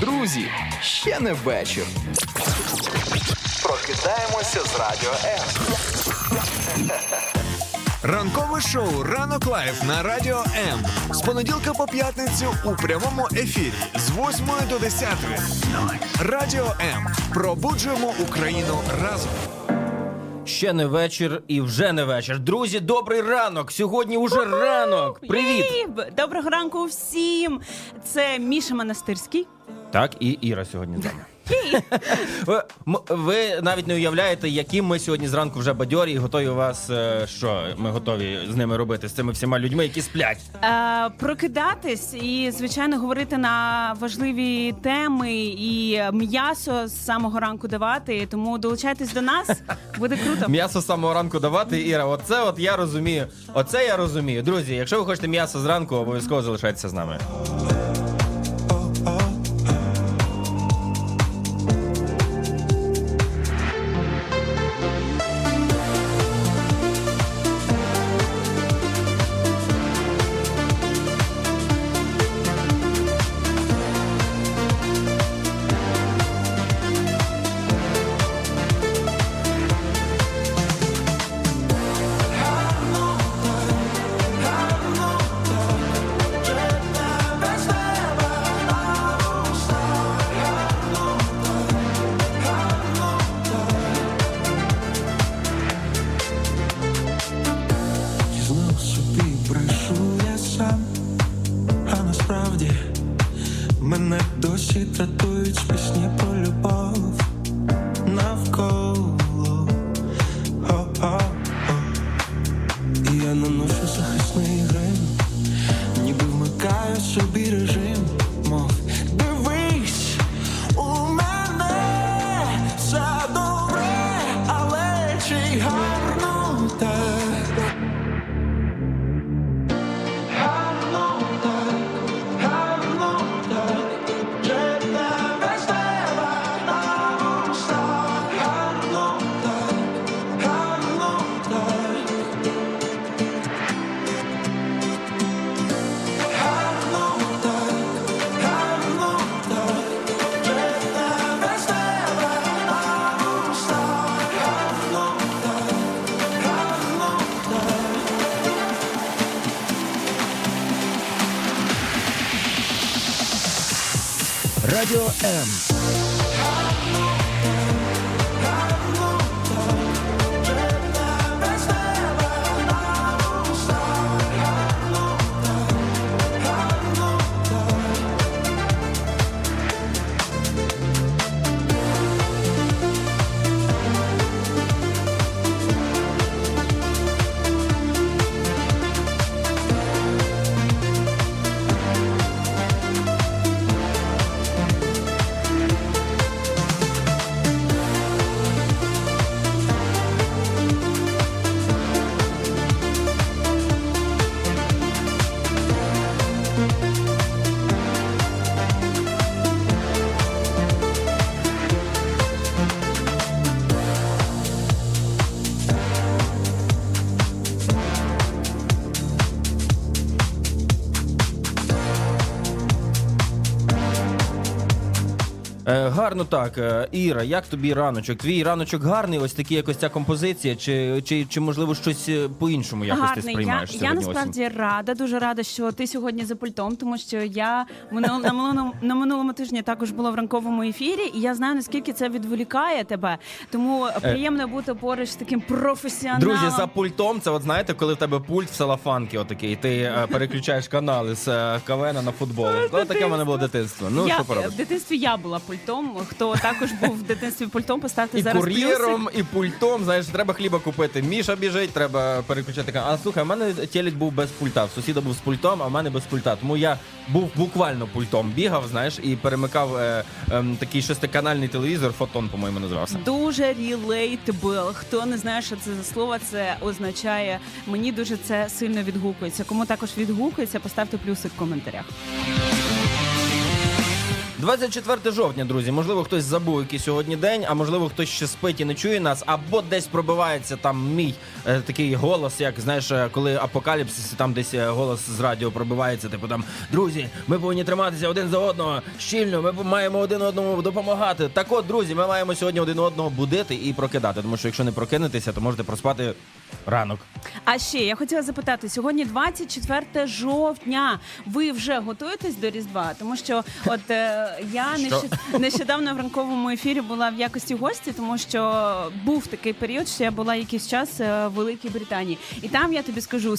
Друзі, ще не вечір. Прокидаємося з радіо М. Ранкове шоу Ранок Life на радіо М. З понеділка по п'ятницю у прямому ефірі з 8 до 10. Радіо М. Пробуджуємо Україну разом. Ще не вечір і вже не вечір. Друзі, добрий ранок. Сьогодні уже ранок. Привіт. Єй! Доброго ранку всім. Це Міша Монастирський. Так, і Іра сьогодні з нами. Ви, м- ви навіть не уявляєте, які ми сьогодні зранку вже бадьорі і готові вас. е, Що ми готові з ними робити з цими всіма людьми, які сплять. Е, прокидатись і, звичайно, говорити на важливі теми і м'ясо з самого ранку давати. Тому долучайтесь до нас, буде круто. М'ясо з самого ранку давати. Іра, оце от я розумію. Оце я розумію. Друзі, якщо ви хочете м'ясо зранку, обов'язково залишайтеся з нами. Гарно так. Е, Іра, як тобі раночок? Твій раночок гарний, ось такий якось ця композиція, чи, чи, чи можливо щось е, по-іншому якось ти Гарний. Я, сприймаєш я сьогодні? насправді рада, дуже рада, що ти сьогодні за пультом, тому що я минул, на, минулому, на минулому тижні також була в ранковому ефірі, і я знаю наскільки це відволікає тебе. Тому приємно бути поруч з таким професіоналом. Друзі, за пультом, це от знаєте, коли в тебе пульт в салафанки, отакий, і ти е, переключаєш канали з е, КВН на футбол. Коли таке в мене було дитинство. Ну я, що в дитинстві я була пультом. Хто також був в дитинстві пультом, поставте І зараз кур'єром, плюсик. і пультом. Знаєш, треба хліба купити. Міша біжить, треба переключати. А слухай, в мене телек був без пульта. В сусіда був з пультом, а в мене без пульта. Тому я був буквально пультом, бігав, знаєш, і перемикав е, ем, такий шестиканальний телевізор, фотон, по-моєму, називався. Дуже relatable. Хто не знає, що це за слово, це означає мені дуже це сильно відгукується. Кому також відгукується, поставте плюсик в коментарях. 24 жовтня, друзі. Можливо, хтось забув, який сьогодні день, а можливо, хтось ще спить і не чує нас, або десь пробивається там мій такий голос, як знаєш, е, коли апокаліпсис, там десь е, голос з радіо пробивається. Типу там друзі, ми повинні триматися один за одного щільно. Ми маємо один одному допомагати. Так от, друзі, ми маємо сьогодні один одного будити і прокидати. Тому що якщо не прокинетеся, то можете проспати ранок. А ще я хотіла запитати: сьогодні 24 жовтня. Ви вже готуєтесь до Різдва? Тому що от е, я Що? нещод- нещодавно в ранковому ефірі була в якості гості, тому що був такий період, що я була якийсь час е, в Великій Британії, і там я тобі скажу.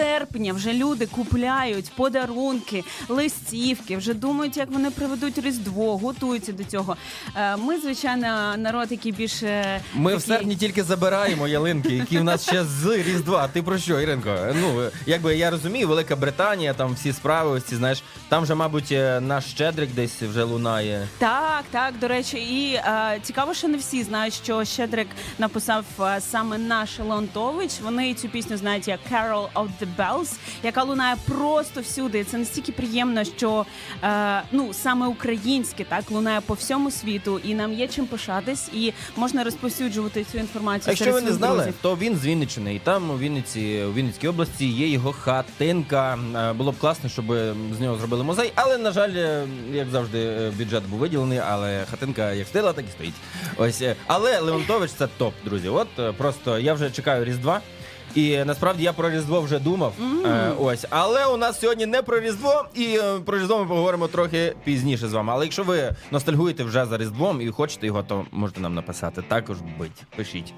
Серпня вже люди купляють подарунки, листівки, вже думають, як вони проведуть Різдво, готуються до цього. Е, Ми, звичайно, народ, який більше Ми в такий- серпні тільки забираємо ялинки, які в нас ще з Різдва. Ти про що, Іринко? Ну якби я розумію, Велика Британія, там всі справи, ось ці знаєш, там вже, мабуть, е, наш щедрик десь вже лунає. Так, так, до речі, і е, цікаво, що не всі знають, що Щедрик написав е, саме наш Леонтович. Вони цю пісню знають як Carol of the Bells, яка лунає просто всюди. Це настільки приємно, що е, ну саме українське так лунає по всьому світу, і нам є чим пишатись, і можна розповсюджувати цю інформацію. Якщо ви не знали, друзів. то він з Вінниччини, і там у Вінниці, у Вінницькій області є його хатинка. Е, Було б класно, щоб з нього зробили музей, але на жаль, е, як завжди, е, бюджет був виділений, але хатинка як стила, так і стоїть. Ось, але Леонтович це топ, друзі. От просто я вже чекаю Різдва. І насправді я про Різдво вже думав. Е, ось, але у нас сьогодні не про Різдво, і е, про Різдво ми поговоримо трохи пізніше з вами. Але якщо ви ностальгуєте вже за Різдвом і хочете його, то можете нам написати. Також бить. Пишіть.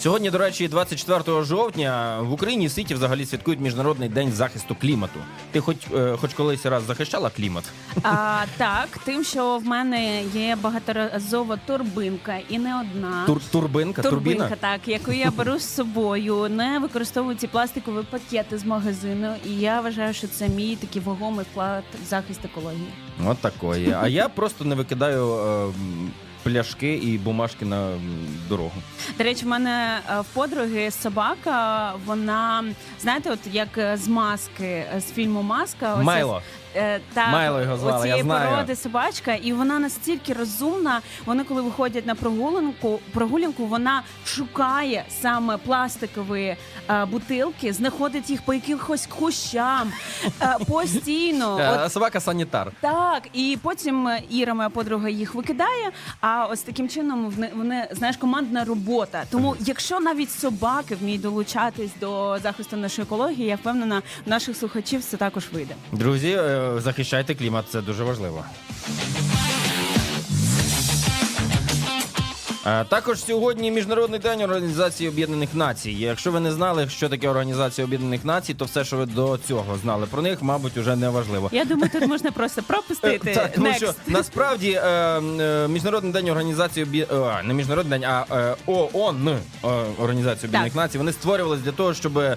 Сьогодні, до речі, 24 жовтня в Україні і в світі взагалі святкують міжнародний день захисту клімату. Ти хоч е, хоч колись раз захищала клімат? А, так, тим, що в мене є багаторазова торбинка, і не одна. Тур, турбинка, Турбинка, турбіна? так, яку я беру з собою, не використовую ці пластикові пакети з магазину, і я вважаю, що це мій такий вагомий вклад в захист екології. От такої. А я просто не викидаю е, пляшки і бумажки на дорогу. До речі, в мене е, в подруги собака, вона знаєте, от як е, з маски е, з фільму Маска, ось Майло. Е, так, Майло його звали, оцієї я знаю. породи собачка, і вона настільки розумна. Вони, коли виходять на прогулянку, прогулянку, вона шукає саме пластикові е, бутилки, знаходить їх по якихось кущам е, постійно. Е, От Собака санітар. так, і потім е, Іра, моя подруга, їх викидає. А ось таким чином вони, вони знаєш, командна робота. Тому, якщо навіть собаки вміють долучатись до захисту нашої екології, я впевнена, наших слухачів це також вийде. Друзі, е, захищайте клімат, це дуже важливо. Також сьогодні міжнародний день Організації Об'єднаних Націй. Якщо ви не знали, що таке Організація Об'єднаних Націй, то все, що ви до цього знали про них, мабуть, уже не важливо. Я думаю, тут можна просто пропустити. Е, Так, тому Next. що насправді е, е, міжнародний день організації об'є... е, не міжнародний день, а е, ООН е, Організація Об'єднаних Націй. Вони створювалися для того, щоб е,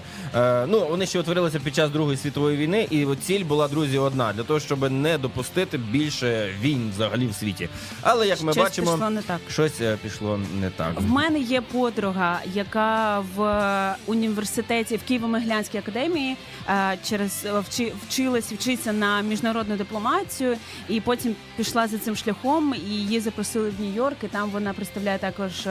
ну вони ще утворилися під час Другої світової війни, і ціль була друзі одна для того, щоб не допустити більше війн взагалі в світі. Але як ми Щось бачимо, пішло не так. щось е, пішло не так. В мене є подруга, яка в е, університеті в Києво-Могилянській академії е, через е, вчи, вчилась вчиться на міжнародну дипломатію, і потім пішла за цим шляхом. І її запросили в Нью-Йорк. І там вона представляє також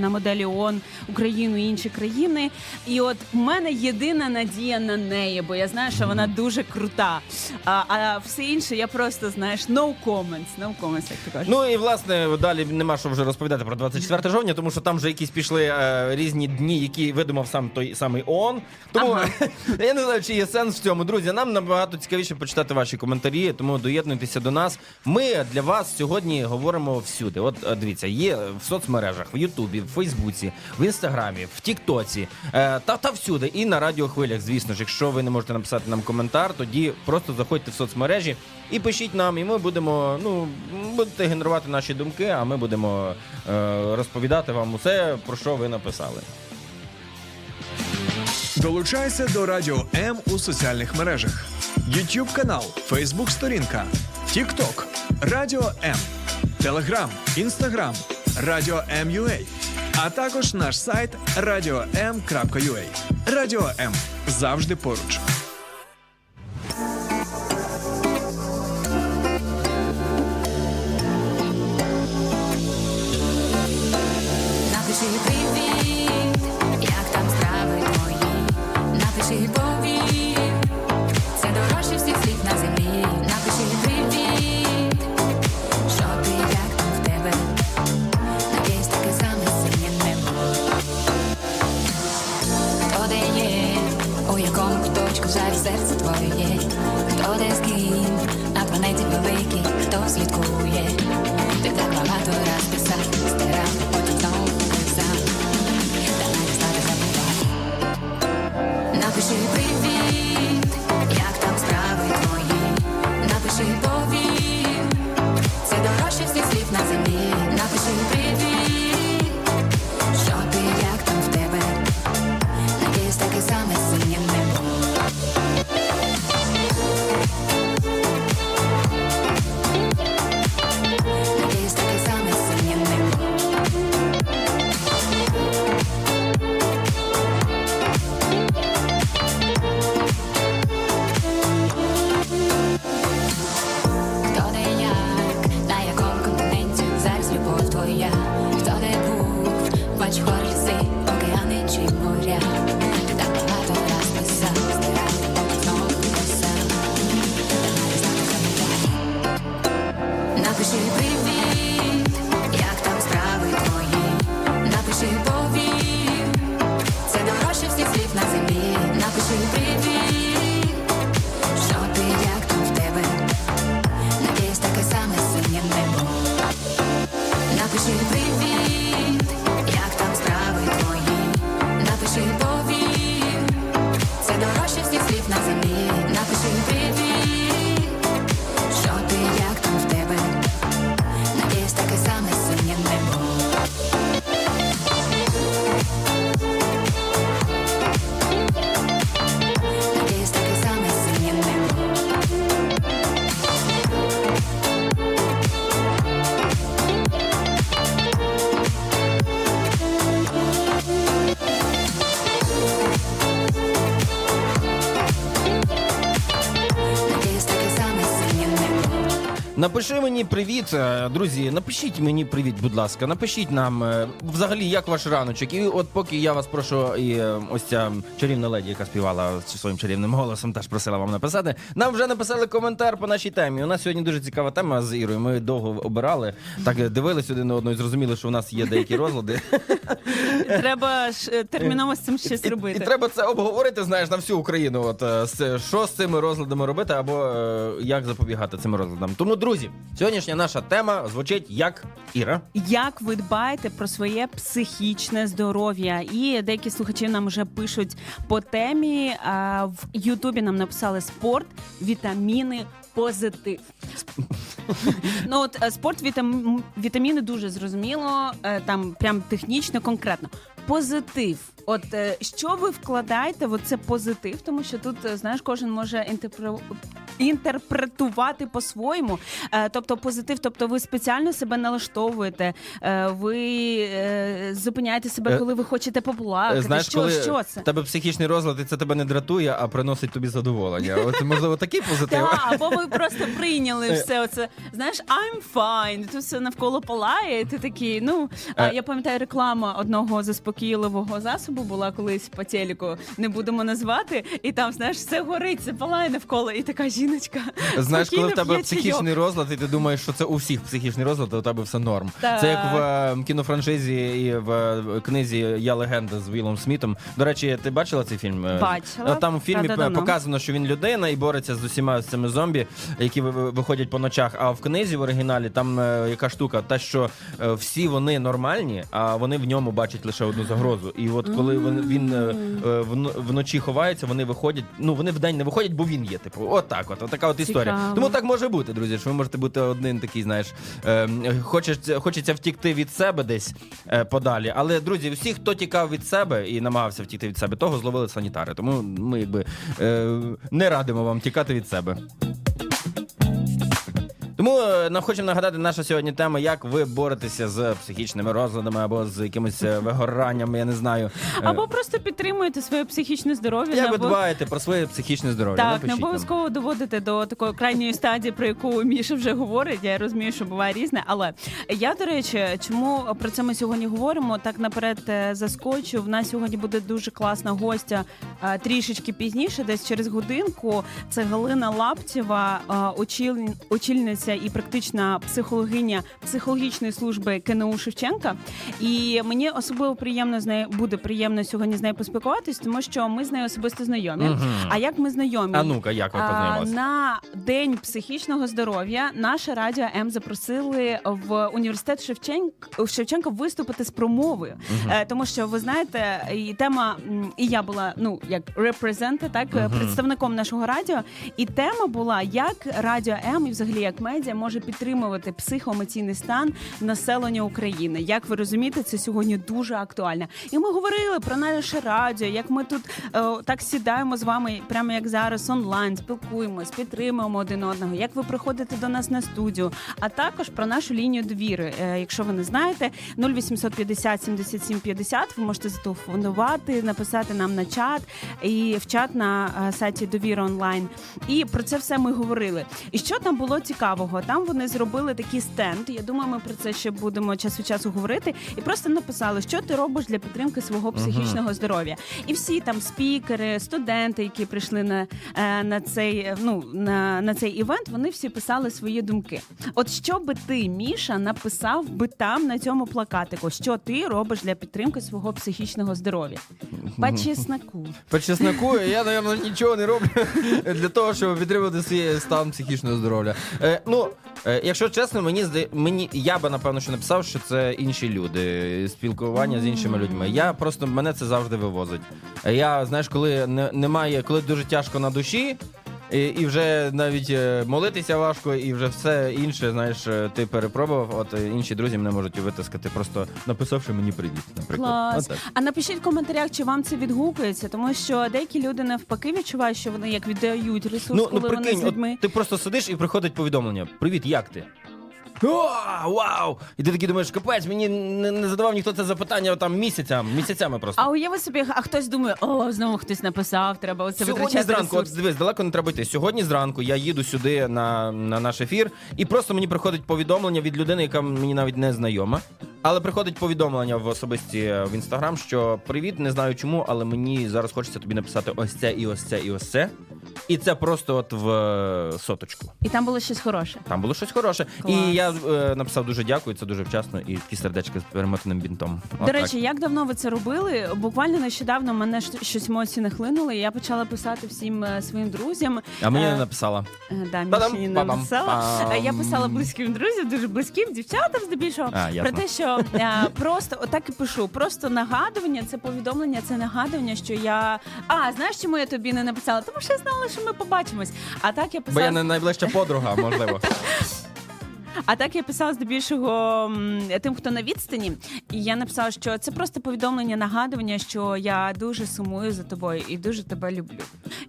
на моделі ООН Україну і інші країни. І от в мене єдина надія на неї, бо я знаю, що вона дуже крута. А, а все інше я просто знаєш no comments, no comments, як ти кажеш. Ну і власне далі нема що вже розповідати про 24 жовтня, тому що там вже якісь пішли е, різні дні, які видумав сам той самий ООН. Тому я не знаю, чи є сенс в цьому. Друзі, нам набагато цікавіше почитати ваші коментарі, тому доєднуйтеся до нас. Ми для вас сьогодні говоримо всюди. От е, дивіться, є в соцмережах, в Ютубі, в Фейсбуці, в Інстаграмі, в Тіктоці е, та, та всюди. І на радіохвилях, звісно ж, якщо ви не можете написати нам коментар, тоді просто заходьте в соцмережі і пишіть нам, і ми будемо ну будете генерувати наші думки, а ми будемо е, розповідати вам усе, про що ви написали. Долучайся до Радіо М у соціальних мережах: YouTube канал, Facebook сторінка, TikTok, Радіо М, Telegram, Instagram, Радіо М.Ua, а також наш сайт radio.m.ua. Радіо М завжди поруч. Напиши мені привіт, е, друзі. Напишіть мені привіт, будь ласка. Напишіть нам е, взагалі, як ваш раночок. І от поки я вас прошу, і е, ось ця чарівна леді, яка співала своїм чарівним голосом, теж просила вам написати. Нам вже написали коментар по нашій темі. У нас сьогодні дуже цікава тема з Ірою. Ми довго обирали, так дивились один на одного і зрозуміли, що у нас є деякі розлади. Треба ж терміново з цим щось І, і треба це обговорити, знаєш, на всю Україну. От що з цими розладами робити, або як запобігати цим розладам. Тому, друзі, сьогоднішня наша тема звучить як Іра. Як ви дбаєте про своє психічне здоров'я? І деякі слухачі нам вже пишуть по темі. А в Ютубі нам написали спорт, вітаміни, позитив. ну от е, спорт, вітам... вітаміни дуже зрозуміло, е, там прям технічно, конкретно. Позитив. От е, що ви вкладаєте в це позитив, тому що тут е, знаєш, кожен може інтерпре... інтерпретувати по-своєму. Е, тобто позитив, тобто ви спеціально себе налаштовуєте, ви зупиняєте себе, коли ви хочете поплакати. Знаєш, що, коли що це? тебе психічний розлад, і це тебе не дратує, а приносить тобі задоволення. От можливо такий позитив. Так, або ви просто прийняли все оце. Знаєш, I'm fine, тут все навколо палає, і ти такий. Ну я пам'ятаю, реклама одного заспокійливого засобу була колись по телеку, не будемо назвати, і там, знаєш, все горить, все палає навколо, і така жіночка. Знаєш, коли в тебе психічний розлад, і ти думаєш, що це у всіх психічний розлад, то у тебе все норм. Так. Це як в е, кінофраншизі і в е, книзі Я легенда з Вілом Смітом. До речі, ти бачила цей фільм? Е, Бачила. Там у фільмі Правда, давно. показано, що він людина і бореться з усіма цими зомбі, які ви- ви- виходять по ночах. А в книзі в оригіналі там е, яка штука, та що е, всі вони нормальні, а вони в ньому бачать лише одну загрозу. І от коли він, він е, е, вно- вночі ховається, вони виходять. Ну вони вдень не виходять, бо він є. Типу, от так, от, от така от історія. Цікаво. Тому так може бути, друзі. Що ви можете бути один такий, знаєш, е, хочеться, хочеться втікти від себе десь е, подалі. Але друзі, всі, хто тікав від себе і намагався втікти від себе, того зловили санітари. Тому ми якби е, не радимо вам тікати від себе. Тому е, нам хочемо нагадати наша сьогодні тема, як ви боретеся з психічними розладами або з якимось е, вигоранням, я не знаю. Е, Або просто підтримуєте своє психічне здоров'я. як ви або- дбаєте про своє психічне здоров'я? Так, Напишіть не нам. обов'язково доводити до такої крайньої стадії, про яку Міша вже говорить. Я розумію, що буває різне. Але я, до речі, чому про це ми сьогодні говоримо? Так наперед е, заскочу. В нас сьогодні буде дуже класна гостя е, трішечки пізніше, десь через годинку. Це Галина Лаптєва, е, очіль- очільниця засновниця і практична психологиня психологічної служби КНУ Шевченка. І мені особливо приємно з нею буде приємно сьогодні з нею поспілкуватись, тому що ми з нею особисто знайомі. А як ми знайомі? А ну-ка, як ви познайомилися? на день психічного здоров'я наше радіо М запросили в університет Шевченка Шевченка виступити з промовою, Е, тому що ви знаєте, і тема і я була ну як репрезенти, так е, представником нашого радіо. І тема була як радіо М і взагалі як медіа може підтримувати психоемоційний стан населення України. Як ви розумієте, це сьогодні дуже актуально. І ми говорили про наше радіо, як ми тут е, так сідаємо з вами, прямо як зараз, онлайн, спілкуємось, підтримуємо один одного. Як ви приходите до нас на студію, а також про нашу лінію довіри. Е, якщо ви не знаєте, 0850 77 50, ви можете зателефонувати, написати нам на чат і в чат на е, сайті Довіра онлайн. І про це все ми говорили. І що там було цікавого? Там вони зробили такий стенд. Я думаю, ми про це ще будемо час від часу говорити. І просто написали, що ти робиш для підтримки свого психічного здоров'я. І всі там спікери, студенти, які прийшли на, е, на цей е, ну на, на цей івент, вони всі писали свої думки. От що би ти, Міша, написав би там на цьому плакатику, що ти робиш для підтримки свого психічного здоров'я? По чесноку. По чесноку, я, напевно, нічого не роблю для того, щоб підтримати свій стан психічного здоров'я. Ну, е, якщо чесно, мені здає, мені я би напевно що написав, що це інші люди, спілкування з іншими людьми. Я просто мене це завжди вивозить. Е, Я знаєш, коли не, немає, коли дуже тяжко на душі. І, і вже навіть е, молитися важко, і вже все інше, знаєш, е, ти перепробував. От е, інші друзі мене можуть витискати, просто написавши мені привіт. Наприклад, Клас. А напишіть в коментарях, чи вам це відгукується, тому що деякі люди навпаки відчувають, що вони як віддають ресурс, Ну, ну прикинь, вони з людьми. от ти просто сидиш і приходить повідомлення: Привіт, як ти? О, вау! І ти такий думаєш, капець, мені не, не задавав ніхто це запитання там місяцями, місяцями просто. А уяви собі, а хтось думає, о, знову хтось написав, треба оце Сьогодні витрачати зранку, ресурс. от дивись, далеко не треба йти. Сьогодні зранку я їду сюди на, на наш ефір, і просто мені приходить повідомлення від людини, яка мені навіть не знайома. Але приходить повідомлення в особисті е, в інстаграм, що привіт, не знаю чому, але мені зараз хочеться тобі написати ось це і ось це і ось це. І це просто от в е, соточку. І там було щось хороше. Там було щось хороше. Клас. І я е, написав дуже дякую, це дуже вчасно, і такі сердечки з перемотаним бінтом. До Отак. речі, як давно ви це робили? Буквально нещодавно мене щ- щось емоції нахлинули. і Я почала писати всім е, своїм друзям. а мені Е, не написала. Е, Да, Та-дам, Міші не написала. Е, Я писала близьким друзям, дуже близьким, дівчатам здебільшого. А, ясно. Про те, що е, просто отак і пишу. Просто нагадування, це повідомлення, це нагадування, що я. А, знаєш, чому я тобі не написала? Тому що я знала, що ми побачимось. А так я Бо писала. я не найближча подруга, можливо. А так я писала здебільшого м, тим, хто на відстані, і я написала, що це просто повідомлення, нагадування, що я дуже сумую за тобою і дуже тебе люблю.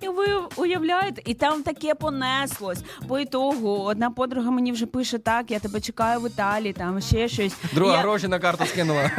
І ви уявляєте, і там таке понеслось. По ітогу одна подруга мені вже пише: так, я тебе чекаю в Італії, там ще щось. Друга я, гроші на карту скинула.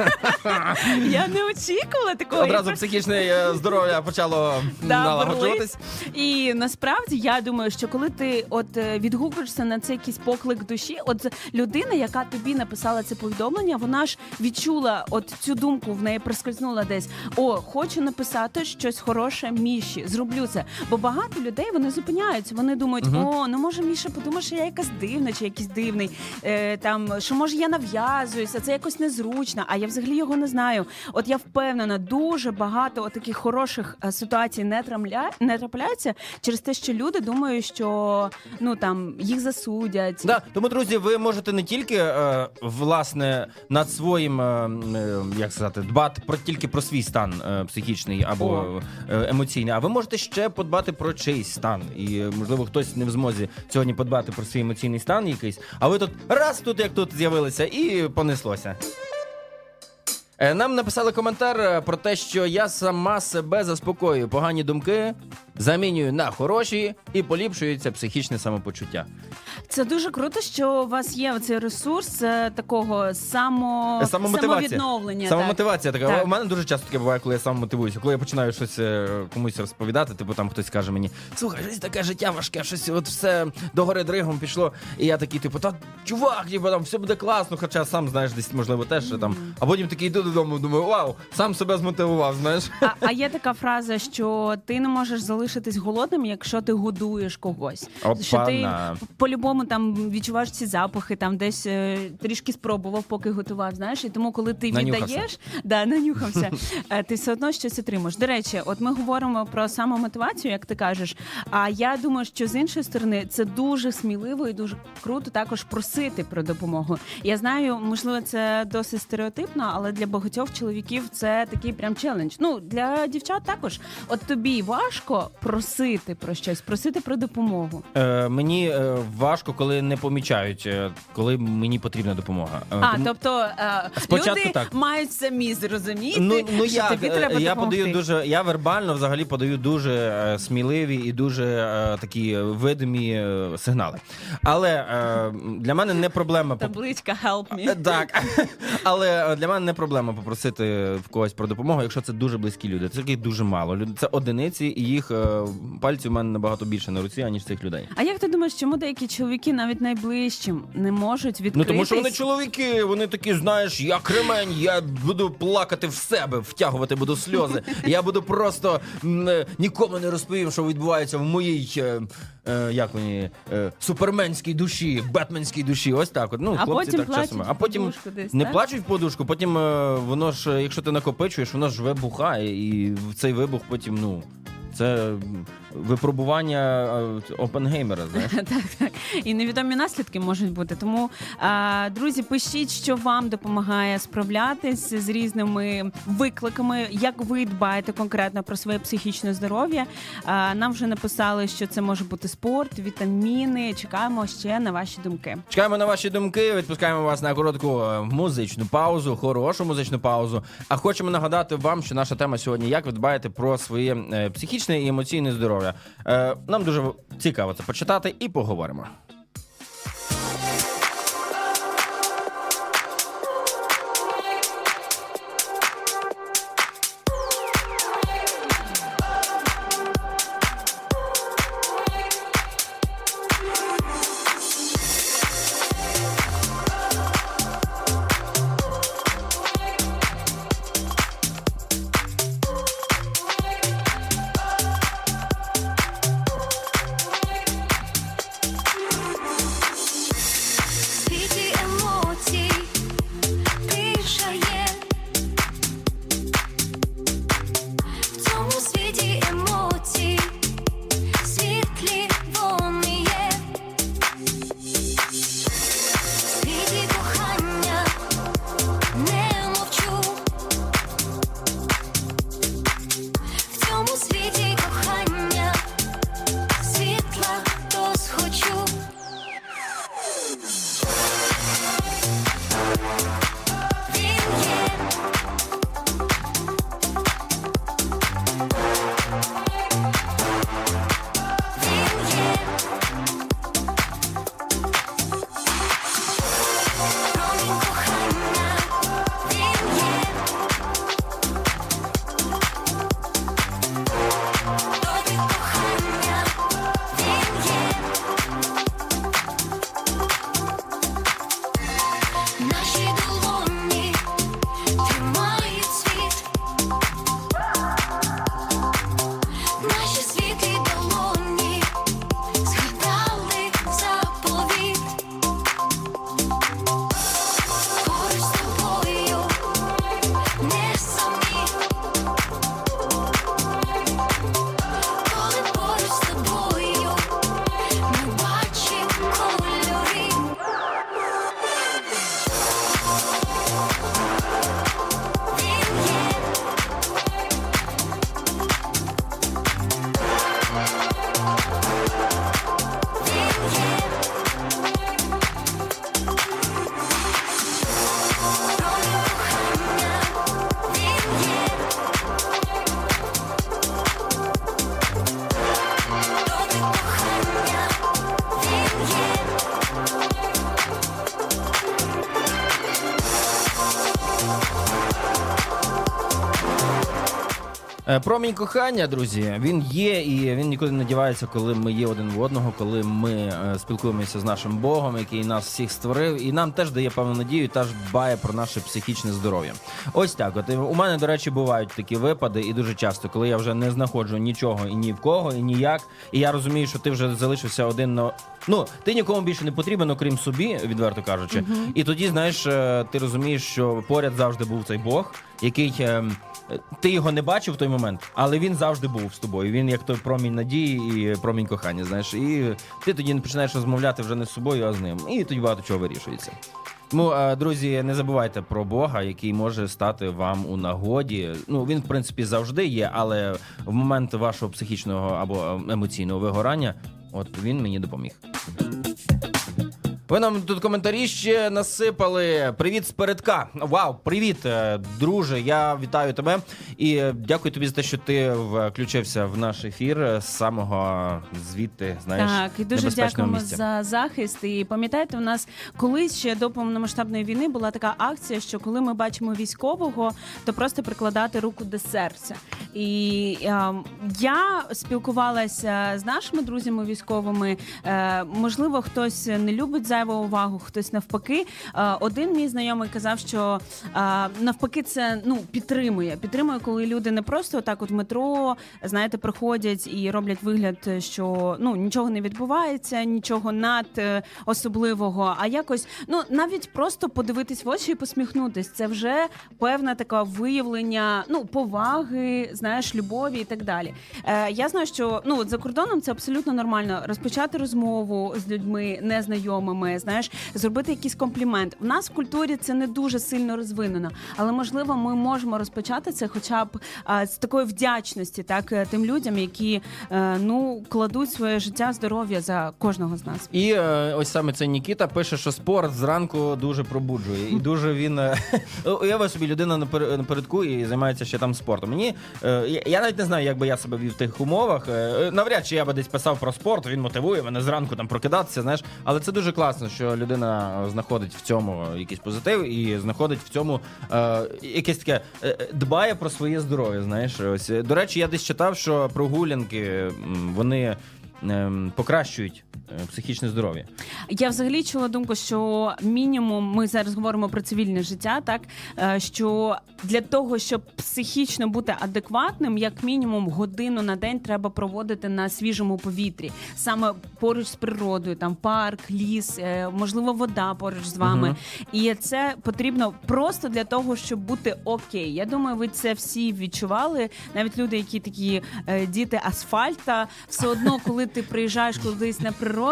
я не очікувала такого. Одразу психічне е, здоров'я почало налагоджуватись. І насправді я думаю, що коли ти от е, відгукуєшся на цей якийсь поклик душі, от людина, яка тобі написала це повідомлення, вона ж відчула от цю думку в неї проскользнула десь. О, хочу написати щось хороше Міші, зроблю це. Бо багато людей вони зупиняються. Вони думають, о, ну може Міша подумає, що я якась дивна чи якийсь дивний. Е, там що може я нав'язуюся, це якось незручно. А я взагалі його не знаю. От я впевнена, дуже багато от таких хороших е, ситуацій не трамля... не трапляється через те, що люди думають, що ну там їх засудять. Да, тому, друзі, ви можете не тільки е, власне над своїм е, е, як сказати, дбати про тільки про свій стан е, психічний або е, емоційний, а ви можете ще подбати про чийсь стан. І е, можливо хтось не в змозі сьогодні подбати про свій емоційний стан якийсь. А ви тут раз тут, як тут з'явилися, і понеслося. Нам написали коментар про те, що я сама себе заспокоюю. Погані думки замінюю на хороші і поліпшується психічне самопочуття. Це дуже круто, що у вас є цей ресурс е, такого само... Самомотивація. самовідновлення. Самомотивація така. Так. У мене дуже часто таке буває, коли я самомотивуюся. Коли я починаю щось е, комусь розповідати, типу там хтось каже мені: слухай, щось таке життя важке, щось от все догори дригом пішло. І я такий, типу, та чувак, типу, там все буде класно, хоча сам знаєш, десь можливо теж що там. А потім такий йду додому, думаю, вау, сам себе змотивував, знаєш. А, а є така фраза, що ти не можеш залишити залишитись голодним, якщо ти годуєш когось. Що ти Опана. по-любому там відчуваєш ці запахи, там десь е, трішки спробував, поки готував. Знаєш, і тому, коли ти Нанюхався. віддаєш, да, нанюхався, е, ти все одно щось отримаєш. До речі, от ми говоримо про самомотивацію, як ти кажеш. А я думаю, що з іншої сторони це дуже сміливо і дуже круто також просити про допомогу. Я знаю, можливо, це досить стереотипно, але для багатьох чоловіків це такий прям челендж. Ну для дівчат також. От тобі важко просити про щось, просити про допомогу. Е, мені е, важко, коли не помічають, е, коли мені потрібна допомога. Е, А, тому- тобто е, Спочатку люди так. мають самі зрозуміти, Ну, ну що як? тобі Е, треба я допомогти. подаю дуже, я вербально взагалі подаю дуже е, сміливі і дуже е, такі видимі е, сигнали. Але е, для мене не проблема поп- Табличка help Е, me. Так, але е, для мене не проблема попросити в когось про допомогу, якщо це дуже близькі люди. Це таких дуже мало. Люд- Це одиниці, і їх е, пальців у мене набагато більше на руці, аніж цих людей. А як ти думаєш, чому деякі чоловіки навіть найближчим не можуть відкритись? Ну тому що вони чоловіки, вони такі, знаєш, я кремень, я буду плакати в себе, втягувати буду сльози. Я буду просто е, нікому не розповім, що відбувається в моїй е, е, як вони, е, суперменській душі, бетменській душі. Ось так. От. Ну, А хлопці потім так часом. А потім десь, не так? плачуть в подушку, потім е, воно ж, е, якщо ти накопичуєш, воно ж вибухає, і в цей вибух потім, ну. Це м, випробування е, Опенгеймера, знаєш. так, так. І невідомі наслідки можуть бути. Тому, а, друзі, пишіть, що вам допомагає справлятись з різними викликами, як ви дбаєте конкретно про своє психічне здоров'я. А, нам вже написали, що це може бути спорт, вітаміни. Чекаємо ще на ваші думки. Чекаємо на ваші думки. Відпускаємо вас на коротку е, музичну паузу, хорошу музичну паузу. А хочемо нагадати вам, що наша тема сьогодні як ви дбаєте про своє е, психічне і емоційне здоров'я. Е, Нам дуже цікаво це почитати і поговоримо. Промінь кохання, друзі, він є і він нікуди не дівається, коли ми є один в одного, коли ми е, спілкуємося з нашим Богом, який нас всіх створив, і нам теж дає певну надію, і теж дбає про наше психічне здоров'я. Ось так. От у мене, до речі, бувають такі випади, і дуже часто, коли я вже не знаходжу нічого і ні в кого, і ніяк, і я розумію, що ти вже залишився один на ну ти нікому більше не потрібен, окрім собі, відверто кажучи. І тоді, знаєш, е, ти розумієш, що поряд завжди був цей Бог, який. Ти його не бачив в той момент, але він завжди був з тобою. Він як той промінь надії і промінь кохання. Знаєш, і ти тоді починаєш розмовляти вже не з собою, а з ним. І тоді багато чого вирішується. Тому, е, друзі, не забувайте про Бога, який може стати вам у нагоді. Ну він, в принципі, завжди є, але в момент вашого психічного або емоційного вигорання, от він мені допоміг. Ви нам тут коментарі ще насипали. Привіт з передка. Вау, привіт, е, друже. Я вітаю тебе і е, дякую тобі за те, що ти включився в наш ефір з самого звідти. Знаєш, Так, і дуже дякуємо місця. за захист. І пам'ятаєте, у нас колись ще до повномасштабної війни була така акція, що коли ми бачимо військового, то просто прикладати руку до серця. І е, я спілкувалася з нашими друзями військовими. Е, можливо, хтось не любить зайву увагу, хтось навпаки. Е, один мій знайомий казав, що е, навпаки, це ну підтримує. Підтримує, коли люди не просто так, от в метро, знаєте, приходять і роблять вигляд, що ну нічого не відбувається, нічого над е, особливого. А якось ну навіть просто подивитись в очі і посміхнутись. Це вже певне таке виявлення ну поваги, знаєш, любові і так далі. Я знаю, що ну за кордоном це абсолютно нормально розпочати розмову з людьми незнайомими, знаєш, зробити якийсь комплімент. У нас в культурі це не дуже сильно розвинено, але можливо, ми можемо розпочати це, хоча б е, з такої вдячності, так е, тим людям, які е, ну кладуть своє життя, здоров'я за кожного з нас. І е, ось саме цей Нікіта пише, що спорт зранку дуже пробуджує. І дуже він уяви собі людина напер- напередку і займається ще там спортом. Мені я- навіть не знаю, як би я себе вів в тих умовах. Навряд чи я би десь писав про спорт, він мотивує мене зранку там прокидатися. Знаєш, але це дуже класно, що людина знаходить в цьому якийсь позитив і знаходить в цьому е, якесь таке е, дбає про своє здоров'я. Знаєш, ось е, до речі, я десь читав, що прогулянки вони. ем, Покращують е, психічне здоров'я. Я взагалі чула думку, що мінімум ми зараз говоримо про цивільне життя, так е, що для того, щоб психічно бути адекватним, як мінімум годину на день треба проводити на свіжому повітрі, саме поруч з природою, там парк, ліс, е, можливо, вода поруч з вами. І це потрібно просто для того, щоб бути окей. Я думаю, ви це всі відчували. Навіть люди, які такі е, діти асфальта, все одно, коли ти приїжджаєш кудись на природу,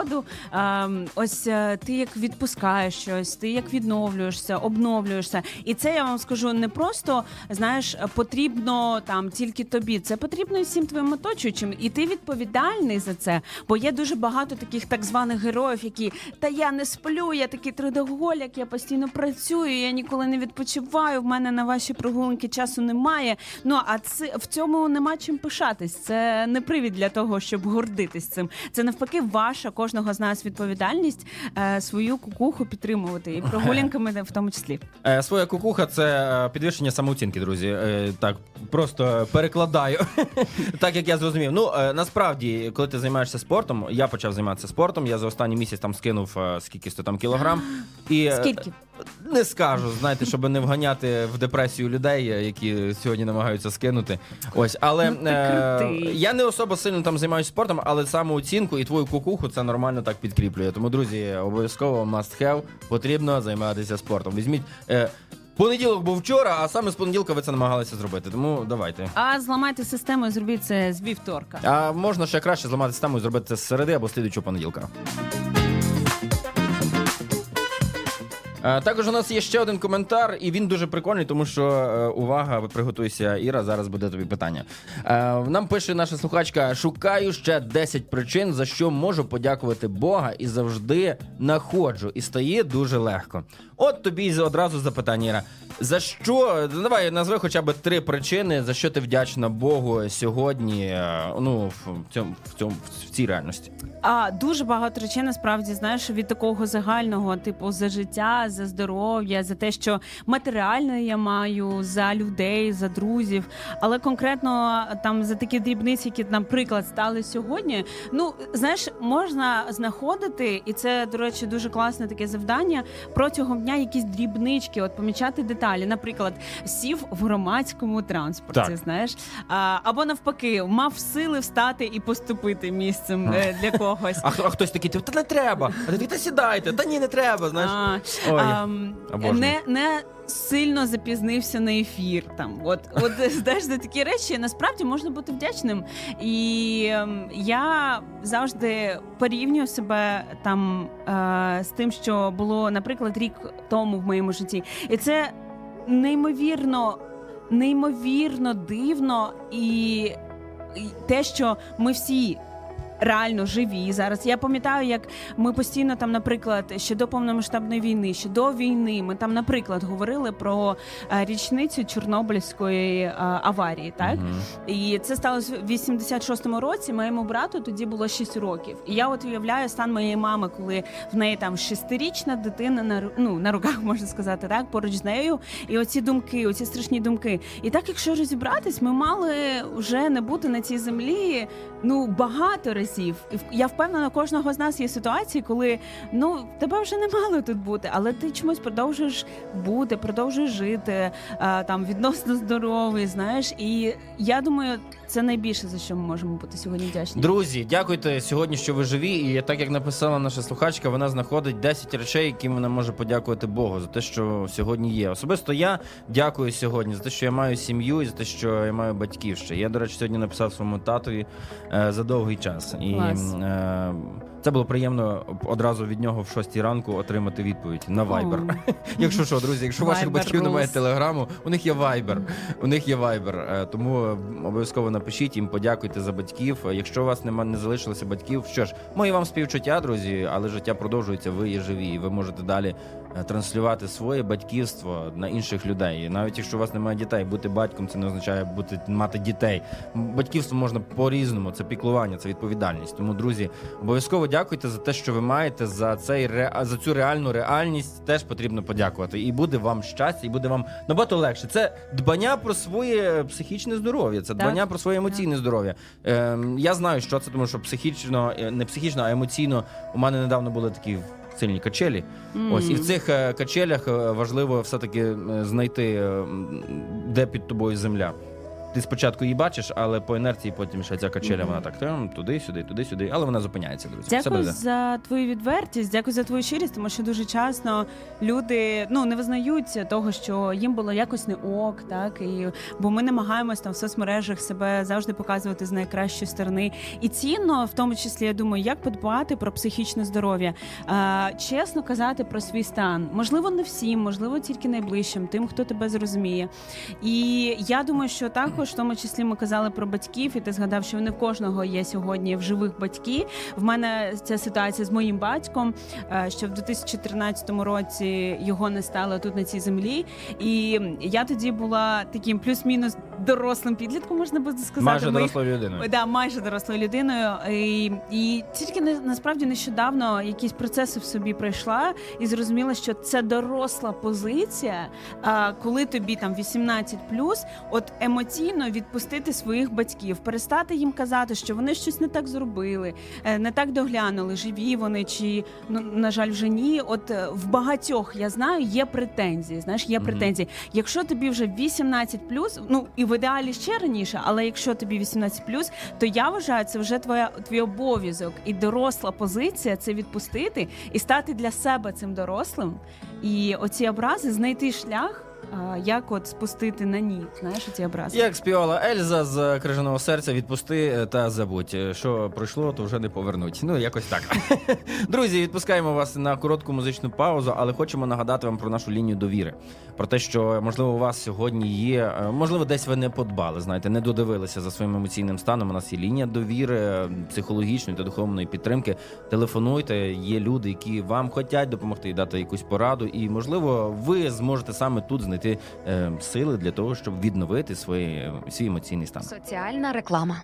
ем, ось е, ти як відпускаєш щось, ти як відновлюєшся, обновлюєшся. І це я вам скажу не просто знаєш, потрібно там тільки тобі. Це потрібно і всім твоїм оточуючим. І ти відповідальний за це. Бо є дуже багато таких так званих героїв, які та я не сплю, я такий трудоголік, я постійно працюю, я ніколи не відпочиваю. В мене на ваші прогулянки часу немає. Ну а це в цьому нема чим пишатись. Це не привід для того, щоб гордитись цим. Це навпаки, ваша кожного з нас відповідальність е, свою кукуху підтримувати і прогулянками в тому числі. Е, своя кукуха це е, підвищення самооцінки, друзі. Е, так, просто перекладаю. так як я зрозумів. Ну е, насправді, коли ти займаєшся спортом, я почав займатися спортом. Я за останній місяць там скинув е, скільки сто там кілограм. І, Скільки? Не скажу, знаєте, щоб не вганяти в депресію людей, які сьогодні намагаються скинути. Ось, але Ну, е, я не особо сильно там займаюся спортом, але самооцінку і твою кукуху це нормально так підкріплює. Тому, друзі, обов'язково must have, потрібно займатися спортом. Візьміть. Е, Понеділок був вчора, а саме з понеділка ви це намагалися зробити. Тому давайте. А зламайте систему і зробіть це з вівторка. А можна ще краще зламати систему і зробити це з середи або слідуючого понеділка. Також у нас є ще один коментар, і він дуже прикольний, тому що е, увага, приготуйся, Іра. Зараз буде тобі питання. Е, Нам пише наша слухачка: шукаю ще 10 причин, за що можу подякувати Бога і завжди находжу, і стає дуже легко. От тобі одразу запитання, Іра. За що? Давай назви хоча б три причини, за що ти вдячна Богу сьогодні, е, ну, в цьому, в цьому в цій реальності. А дуже багато речей насправді знаєш від такого загального, типу, за життя, за здоров'я, за те, що матеріально я маю, за людей, за друзів. Але конкретно там за такі дрібниці, які, наприклад, стали сьогодні. Ну знаєш, можна знаходити, і це, до речі, дуже класне таке завдання протягом дня якісь дрібнички, от помічати деталі. Наприклад, сів в громадському транспорті, Так. знаєш, а, або навпаки, мав сили встати і поступити місцем е, для когось. А, хто- а хтось такий, та не треба. А ти та сідайте, та ні, не треба. Знаєш. А, Ой, а, не, не сильно запізнився на ефір. Там, от, от знаєш, за такі речі насправді можна бути вдячним. І ем, я завжди порівнюю себе там е, з тим, що було, наприклад, рік тому в моєму житті. І це неймовірно, неймовірно дивно і. і Те, що ми всі реально живі зараз. Я пам'ятаю, як ми постійно там, наприклад, ще до повномасштабної війни, ще до війни, ми там, наприклад, говорили про е, річницю Чорнобильської е, аварії, так і це сталося в 86-му році. Моєму брату тоді було 6 років. І я от уявляю стан моєї мами, коли в неї там шестирічна дитина на ну, на руках, можна сказати, так поруч з нею. І оці думки, оці страшні думки. І так, якщо розібратись, ми мали вже не бути на цій землі ну багато разів. І в- я впевнена, кожного з нас є ситуації, коли ну тебе вже не мало тут бути, але ти чомусь продовжуєш бути, продовжуєш жити там відносно здоровий. Знаєш, і я думаю, це найбільше за що ми можемо бути сьогодні вдячні. Друзі, дякуйте сьогодні, що ви живі. І так як написала наша слухачка, вона знаходить 10 речей, яким вона може подякувати Богу за те, що сьогодні є. Особисто я дякую сьогодні за те, що я маю сім'ю і за те, що я маю батьків ще. Я, до речі, сьогодні написав своєму татові е, за довгий час. І Клас. е, це було приємно одразу від нього в 6 ранку отримати відповідь на Viber. Якщо що, друзі, якщо у ваших Viber батьків немає телеграму, у них є Viber. У них є Viber. Е, Тому обов'язково напишіть їм, подякуйте за батьків. Якщо у вас нема не залишилося батьків, що ж, мої вам співчуття, друзі, але життя продовжується. Ви є живі, і ви можете далі транслювати своє батьківство на інших людей. І навіть якщо у вас немає дітей, бути батьком це не означає бути мати дітей. Батьківство можна по-різному. Це піклування, це відповідальність. Тому, друзі, обов'язково дякуйте за те, що ви маєте за цей за цю реальну реальність. Теж потрібно подякувати. І буде вам щастя, і буде вам набагато легше. Це дбання про своє психічне здоров'я, це дбання про своє емоційне здоров'я. Ем, я знаю, що це, тому що психічно, е, не психічно, а емоційно у мене недавно були такі. Сильні качелі. Ось і в цих е, качелях е, важливо все-таки е, знайти, де під тобою земля. Ти спочатку її бачиш, але по інерції потім ще ця качеля, вона так там, туди-сюди, туди-сюди, але вона зупиняється, друзі. Все Дякую буде. за твою відвертість, дякую за твою щирість, тому що дуже часто люди ну не визнають того, що їм було якось не ок, так і бо ми намагаємось там в соцмережах себе завжди показувати з найкращої сторони. І цінно, в тому числі, я думаю, як подбати про психічне здоров'я, а, чесно казати про свій стан. Можливо, не всім, можливо, тільки найближчим, тим, хто тебе зрозуміє. І я думаю, що також в тому числі ми казали про батьків, і ти згадав, що не в кожного є сьогодні в живих батьки. В мене ця ситуація з моїм батьком, е, що в 2013 році його не стало тут на цій землі. І я тоді була таким плюс-мінус дорослим підлітком, можна буде сказати. Майже Моїх- дорослою людиною. Да, майже дорослою людиною. І, і тільки не насправді нещодавно якісь процеси в собі пройшла і зрозуміла, що це доросла позиція. Коли тобі там 18 от емоційно відпустити своїх батьків, перестати їм казати, що вони щось не так зробили, е, не так доглянули, живі вони чи ну на жаль, вже ні. От е, в багатьох я знаю, є претензії. Знаєш, є претензії. Якщо тобі вже 18 ну і в ідеалі ще раніше, але якщо тобі 18 то я вважаю, це вже твоя твій обов'язок і доросла позиція це відпустити і стати для себе цим дорослим. І оці образи знайти шлях, як от спустити на ні. Знаєш, ці образи. Як співала Ельза з крижаного серця, відпусти е, та забудь. Е, Що пройшло, то вже не повернуть. Ну якось так. Друзі, відпускаємо вас на коротку музичну паузу, але хочемо нагадати вам про нашу лінію довіри. Про те, що можливо у вас сьогодні є, е, можливо, десь ви не подбали, знаєте, не додивилися за своїм емоційним станом. У нас є лінія довіри, е, психологічної та духовної підтримки. Телефонуйте, є люди, які вам хочуть допомогти і дати якусь пораду. І можливо, ви зможете саме тут знайти знайти е, сили для того, щоб відновити свої, свій емоційний стан. Соціальна реклама.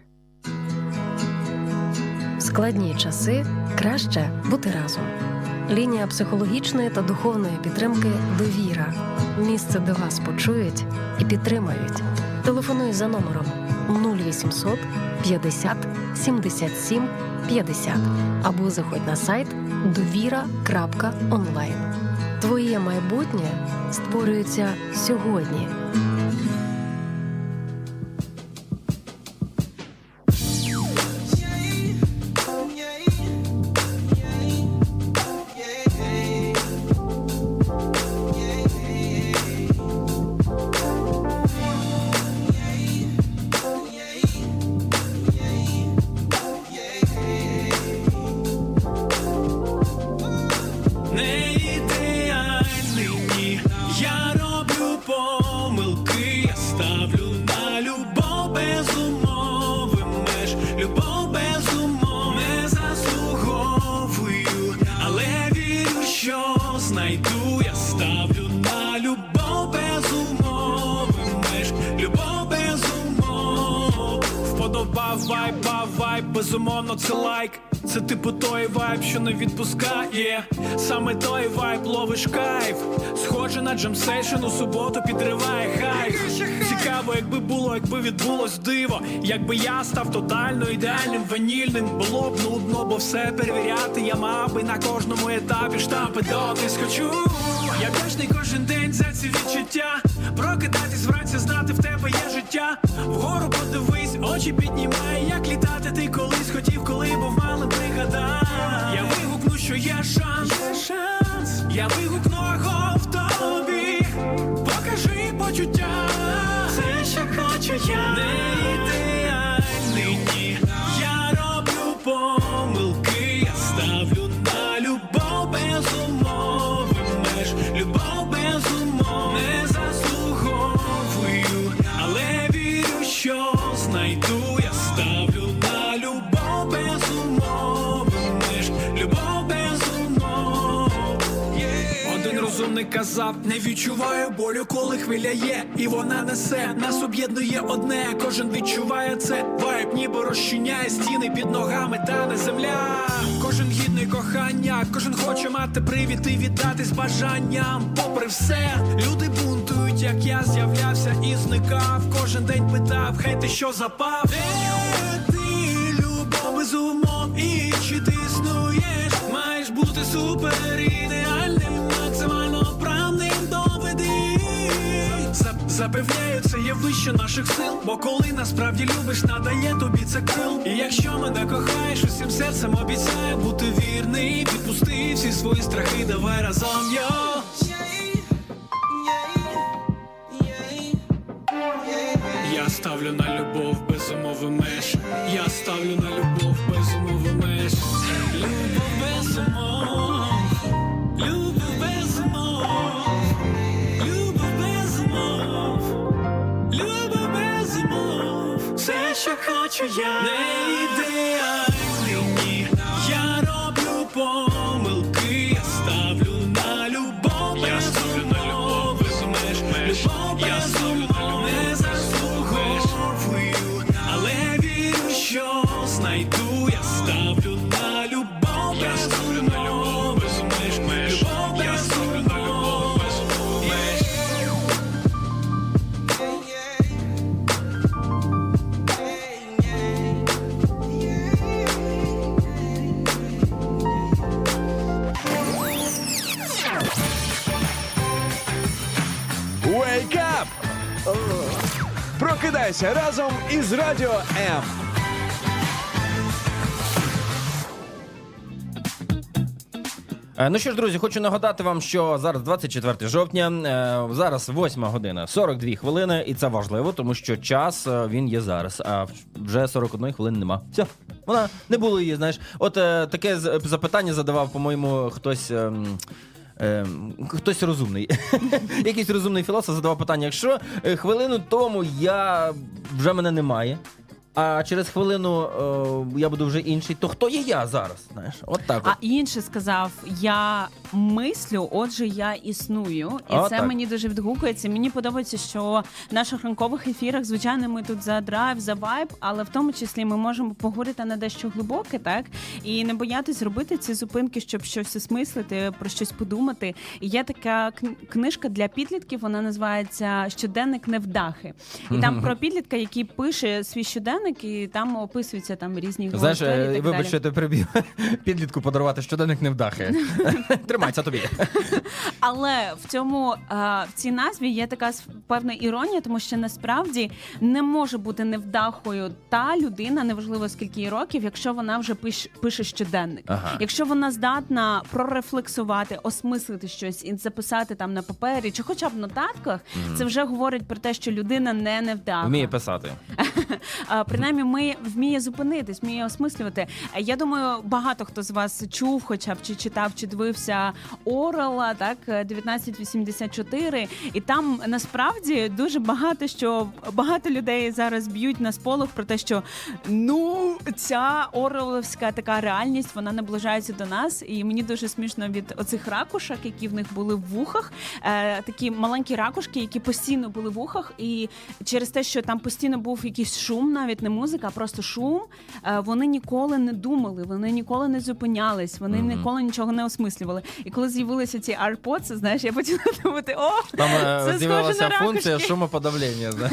В складні часи краще бути разом. Лінія психологічної та духовної підтримки Довіра. Місце, де вас почують і підтримають. Телефонуй за номером 0800 50 77 50 або заходь на сайт довіра.онлайн. Твоє майбутнє створюється сьогодні. Джемсейшн у суботу підриває хай. Цікаво, якби було, якби відбулось диво. Якби я став тотально ідеальним, ванільним, було б нудно, бо все перевіряти. Я мав би на кожному етапі штампи доки схочу. Я вдячний кожен день казав, не відчуваю болю, коли хвиля є, і вона несе. Нас об'єднує одне, кожен відчуває це. Вайб ніби розчиняє стіни під ногами, та не земля. Кожен гідний кохання, кожен хоче мати привід і віддатись бажанням. Попри все, люди бунтують, як я з'являвся і зникав. Кожен день питав, хай ти що запав. Де ти любов без умов і чи ти існуєш? Маєш бути супер Запевняю, це є вище наших сил. Бо коли насправді любиш, надає тобі це крил. І якщо мене кохаєш, усім серцем обіцяю бути вірний. Відпусти всі свої страхи, давай разом йо. Я ставлю на любов без умови меж. Я ставлю на любов хочу я. Не ідеальний Прокидайся разом із Радіо М. Е, Ну що ж, друзі, хочу нагадати вам, що зараз 24 жовтня, е, зараз 8 година 42 хвилини, і це важливо, тому що час е, він є зараз, а вже 41 хвилини нема. Все, вона не було її. Знаєш, от таке запитання задавав, по-моєму, хтось. ем, ем, Хтось розумний, якийсь розумний філософ задавав питання: якщо е, хвилину тому я вже мене немає, а через хвилину е, я буду вже інший, то хто є я зараз? Знаєш, от так. А От. інше сказав: я мислю, отже, я існую, і А, це так. мені дуже відгукується. Мені подобається, що в наших ранкових ефірах, звичайно, ми тут за драйв, за вайб, але в тому числі ми можемо поговорити на дещо глибоке, так і не боятись робити ці зупинки, щоб щось осмислити, про щось подумати. І є така книжка для підлітків. Вона називається Щоденник невдахи, і там про підлітка, який пише свій щоденник, і там описуються там різні Знаєш, і е, так вибач, що я тебе. Підлітку подарувати щоденник не вдахи. Тримайся тобі. Але в цьому е, в цій назві є така певна іронія, тому що насправді не може бути невдахою та людина, неважливо скільки їй років, якщо вона вже пише, пише щоденник. Ага. Якщо вона здатна прорефлексувати, осмислити щось і записати там на папері, чи хоча б в нотатках, це вже говорить про те, що людина не невдаха. Вміє писати. Принаймні, ми вміє зупинитись, вміє осмислювати. Я думаю, багато хто з вас чув, хоча б чи читав, чи дивився Орела, так 1984. І там насправді дуже багато що багато людей зараз б'ють на сполох про те, що ну ця Ореловська така реальність вона наближається до нас. І мені дуже смішно від оцих ракушок, які в них були в вухах. Е, такі маленькі ракушки, які постійно були в ухах, і через те, що там постійно був якийсь шум, навіть не музика, а просто шум. е, Вони ніколи не думали, вони ніколи не зупинялись, вони ніколи нічого не осмислювали. І коли з'явилися ці AirPods, знаєш, я почала думати, о, Там е, Це з'явилася на функція шумоподавлення.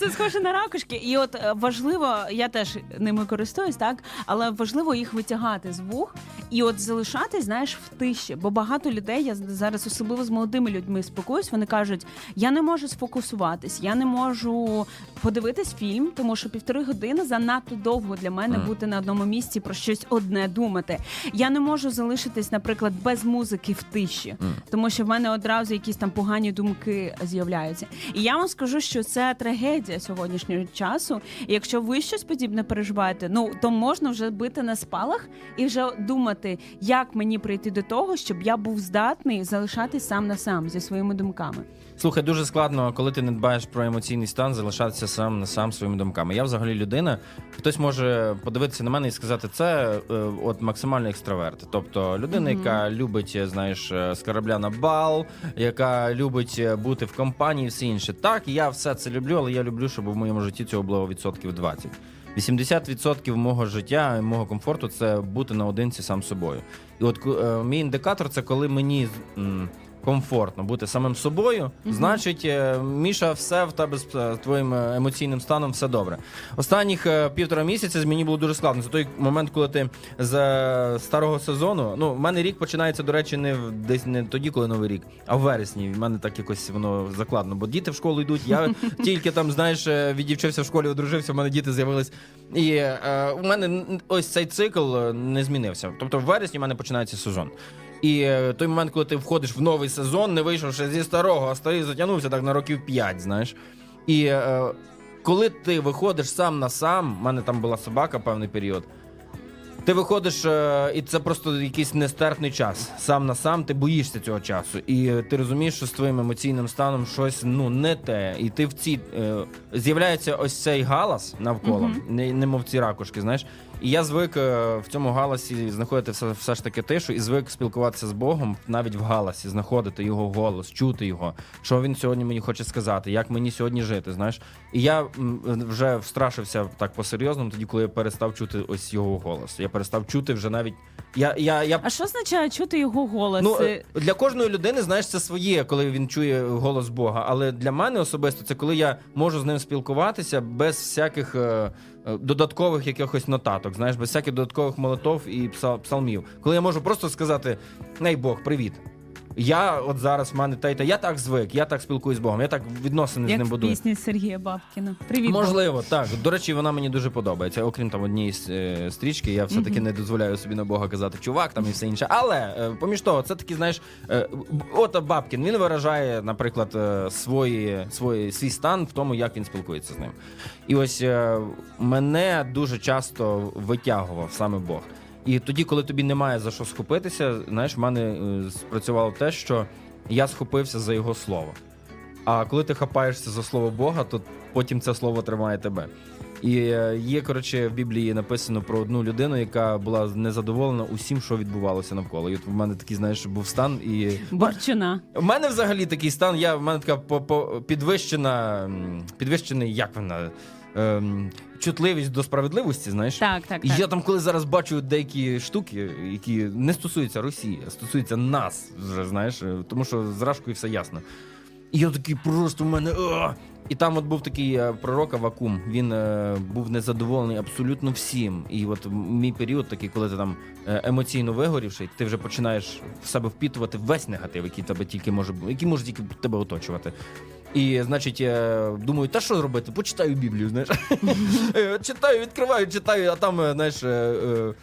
Це схоже на ракушки. І от е, важливо, я теж ними користуюсь, так але важливо їх витягати з вух і от залишатись, знаєш, в тиші. Бо багато людей, я зараз особливо з молодими людьми спілкуюсь, вони кажуть: я не можу сфокусуватись, я не можу подивитись фільм, тому що півтори години занадто довго для мене бути на одному місці про щось одне думати. Я не можу залишитись, наприклад, без музики в тиші, тому що в мене одразу якісь там погані думки з'являються. І я вам скажу, що це трагедія сьогоднішнього часу. І якщо ви щось подібне переживаєте, ну то можна вже бити на спалах і вже думати, як мені прийти до того, щоб я був здатний залишатись сам на сам зі своїми думками. Слухай, дуже складно, коли ти не дбаєш про емоційний стан, залишатися сам на сам своїми думками. Я взагалі людина. Хтось може подивитися на мене і сказати, це е, от максимальний екстраверт. Тобто людина, яка любить, е, знаєш, е, з корабля на бал, яка любить е, бути в компанії, і все інше. Так, я все це люблю, але я люблю, щоб в моєму житті цього було відсотків 20. 80% мого життя, мого комфорту це бути наодинці сам собою. І от е, мій індикатор це коли мені м, комфортно бути самим собою, значить, е, Міша, все в тебе з е, твоїм е, емоційним станом все добре. Останніх півтора місяця мені було дуже складно. Це той момент, коли ти з старого сезону. Ну, в мене рік починається, до речі, не в десь не тоді, коли новий рік, а в вересні. В мене так якось воно закладно. Бо діти в школу йдуть. Я тільки там, знаєш, віддівчився в школі, одружився, в мене діти з'явились. І е, у мене ось цей цикл не змінився. Тобто в вересні в мене починається сезон. І е, той момент, коли ти входиш в новий сезон, не вийшовши зі старого, а старий затягнувся так на років 5, знаєш. І е, коли ти виходиш сам на сам, в мене там була собака певний період. Ти виходиш, е, і це просто якийсь нестерпний час. Сам на сам ти боїшся цього часу. І е, ти розумієш, що з твоїм емоційним станом щось ну не те. І ти в ці е, з'являється ось цей галас навколо, не, немов ці ракушки, знаєш. І я звик е, в цьому галасі знаходити все, все ж таки тишу, і звик спілкуватися з Богом навіть в галасі, знаходити його голос, чути його, що він сьогодні мені хоче сказати, як мені сьогодні жити. Знаєш, і я м, вже встрашився так по-серйозному, тоді, коли я перестав чути ось його голос. Я перестав чути вже навіть. Я, я, я А що означає чути його голос? Ну, Е, для кожної людини, знаєш, це своє, коли він чує голос Бога. Але для мене особисто це коли я можу з ним спілкуватися без всяких е, додаткових якихось нотаток, знаєш, без всяких додаткових молотов і псал- псалмів. Коли я можу просто сказати: Ней Бог, привіт. Я от зараз в мене та й та я так звик, я так спілкуюсь з Богом, я так відносини з як ним в будую. пісні Сергія Бабкіна. Привіт. Бог. Можливо, так. До речі, вона мені дуже подобається. Окрім там однієї е, стрічки, я все-таки не дозволяю собі на Бога казати чувак там і все інше. Але е, поміж того, це такі, знаєш, е, от Бабкін він виражає, наприклад, е, свої, свої, свій стан в тому, як він спілкується з ним. І ось е, мене дуже часто витягував саме Бог. І тоді, коли тобі немає за що схопитися, знаєш, в мене е, спрацювало те, що я схопився за його слово. А коли ти хапаєшся за слово Бога, то потім це слово тримає тебе. І е, є, коротше, в Біблії написано про одну людину, яка була незадоволена усім, що відбувалося навколо. І от в мене такий, знаєш, був стан і. Борчина. У мене взагалі такий стан, я в мене така підвищена, підвищений, як вона, ем, чутливість до справедливості, знаєш. Так, так, І так. я там, коли зараз бачу деякі штуки, які не стосуються Росії, а стосуються нас, вже знаєш, е, тому що з Рашкою все ясно. І я такий просто в мене. «А!» І там от був такий е, пророк Авакум. Він е, був незадоволений абсолютно всім. І от мій період такий, коли ти там е, емоційно вигорівший, ти вже починаєш в себе впітувати весь негатив, який тебе тільки може бу- який може тільки тебе оточувати. І, значить, думаю, та що робити? Почитаю Біблію, знаєш. Е, читаю, відкриваю, читаю, а там, е, знаєш, е,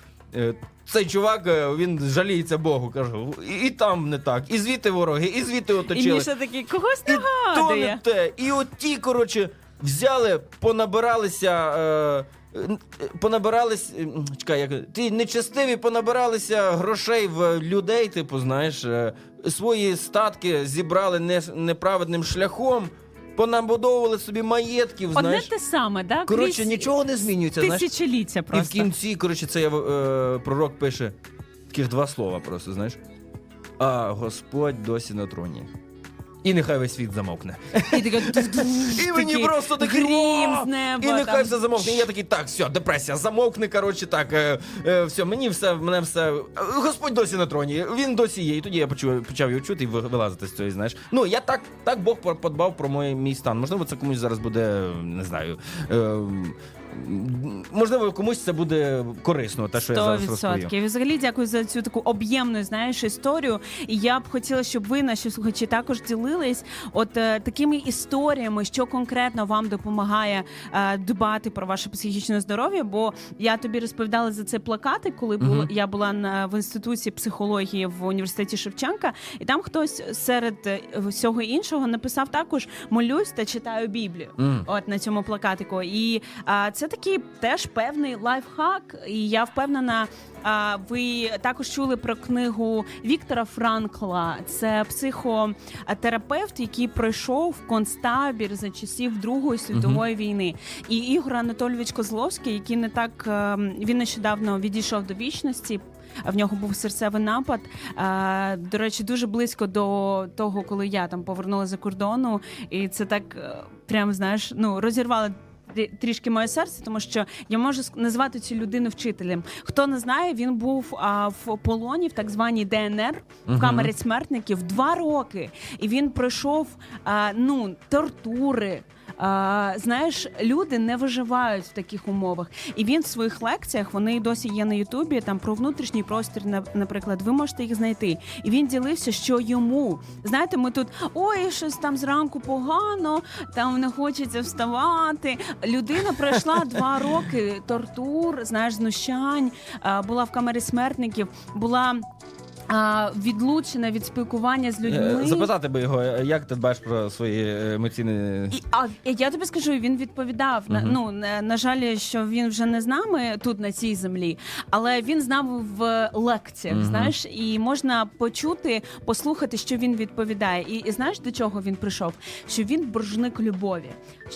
цей чувак, він жаліється Богу, кажу, і, і там не так, і звідти вороги, і звідти І оточили. Міша такий, когось І то не те. І от ті, коротше, взяли, понабиралися. Е, понабирались. е, Чекай, як ті нечестиві понабиралися грошей в людей, типу, знаєш, е, свої статки зібрали не, неправедним шляхом, понабудовували собі маєтків, Одне знаєш. те саме, да? Коротше, Крізь нічого не змінюється. знаєш. Тисячоліття І в кінці, коротше, це е, пророк пише таких два слова просто, знаєш. А Господь досі на троні. І нехай весь світ замовкне. І, така, І мені такий просто такий грім з неба. І нехай там. все замовкне. І я такий, так, все, депресія, замовкне. Коротше, так, е, е, все, мені все, мене все. Господь досі на троні, він досі є. І тоді я почув, почав його чути і вилазити з цього, знаєш. Ну, я так, так Бог подбав про мій, мій стан. Можливо, це комусь зараз буде, не знаю. Е, можливо, комусь це буде корисно, те, що я зараз розповів. відсотків. І Взагалі дякую за цю таку об'ємну знаєш історію. І я б хотіла, щоб ви, наші слухачі, також ділились от е, такими історіями, що конкретно вам допомагає е, дбати про ваше психічне здоров'я. Бо я тобі розповідала за це плакати, коли була я була на в інституті психології в університеті Шевченка, і там хтось серед е, всього іншого написав також молюсь та читаю Біблію. М. От на цьому плакатику. І а, це такий теж певний лайфхак. І я впевнена, а, ви також чули про книгу Віктора Франкла. Це психотерапевт, який пройшов концтабір за часів Другої світової війни. І Ігор Анатолійович Козловський, який не так ем, він нещодавно відійшов до вічності. В нього був серцевий напад. Е, До речі, дуже близько до того, коли я там повернулася за кордону, і це так е, прям знаєш, ну розірвало. Трі- Трішки моє серце, тому що я можу назвати цю людину вчителем. Хто не знає, він був а, в полоні в так званій ДНР в камері смертників два роки, і він пройшов а, ну тортури. А, знаєш, люди не виживають в таких умовах. І він в своїх лекціях вони досі є на Ютубі. Там про внутрішній простір, на- наприклад, ви можете їх знайти. І він ділився, що йому знаєте, ми тут ой, щось там зранку погано, там не хочеться вставати. Людина пройшла два роки тортур, знаєш, знущань, була в камері смертників, була. А, відлучена від спілкування з людьми. Е, Запитати би його, е, як ти дбаєш про свої емоційні. І, а я тобі скажу, він відповідав. На, ну на, на жаль, що він вже не з нами тут на цій землі, але він з нами в лекціях. Знаєш, і можна почути, послухати, що він відповідає. І, і знаєш, до чого він прийшов? Що він боржник любові.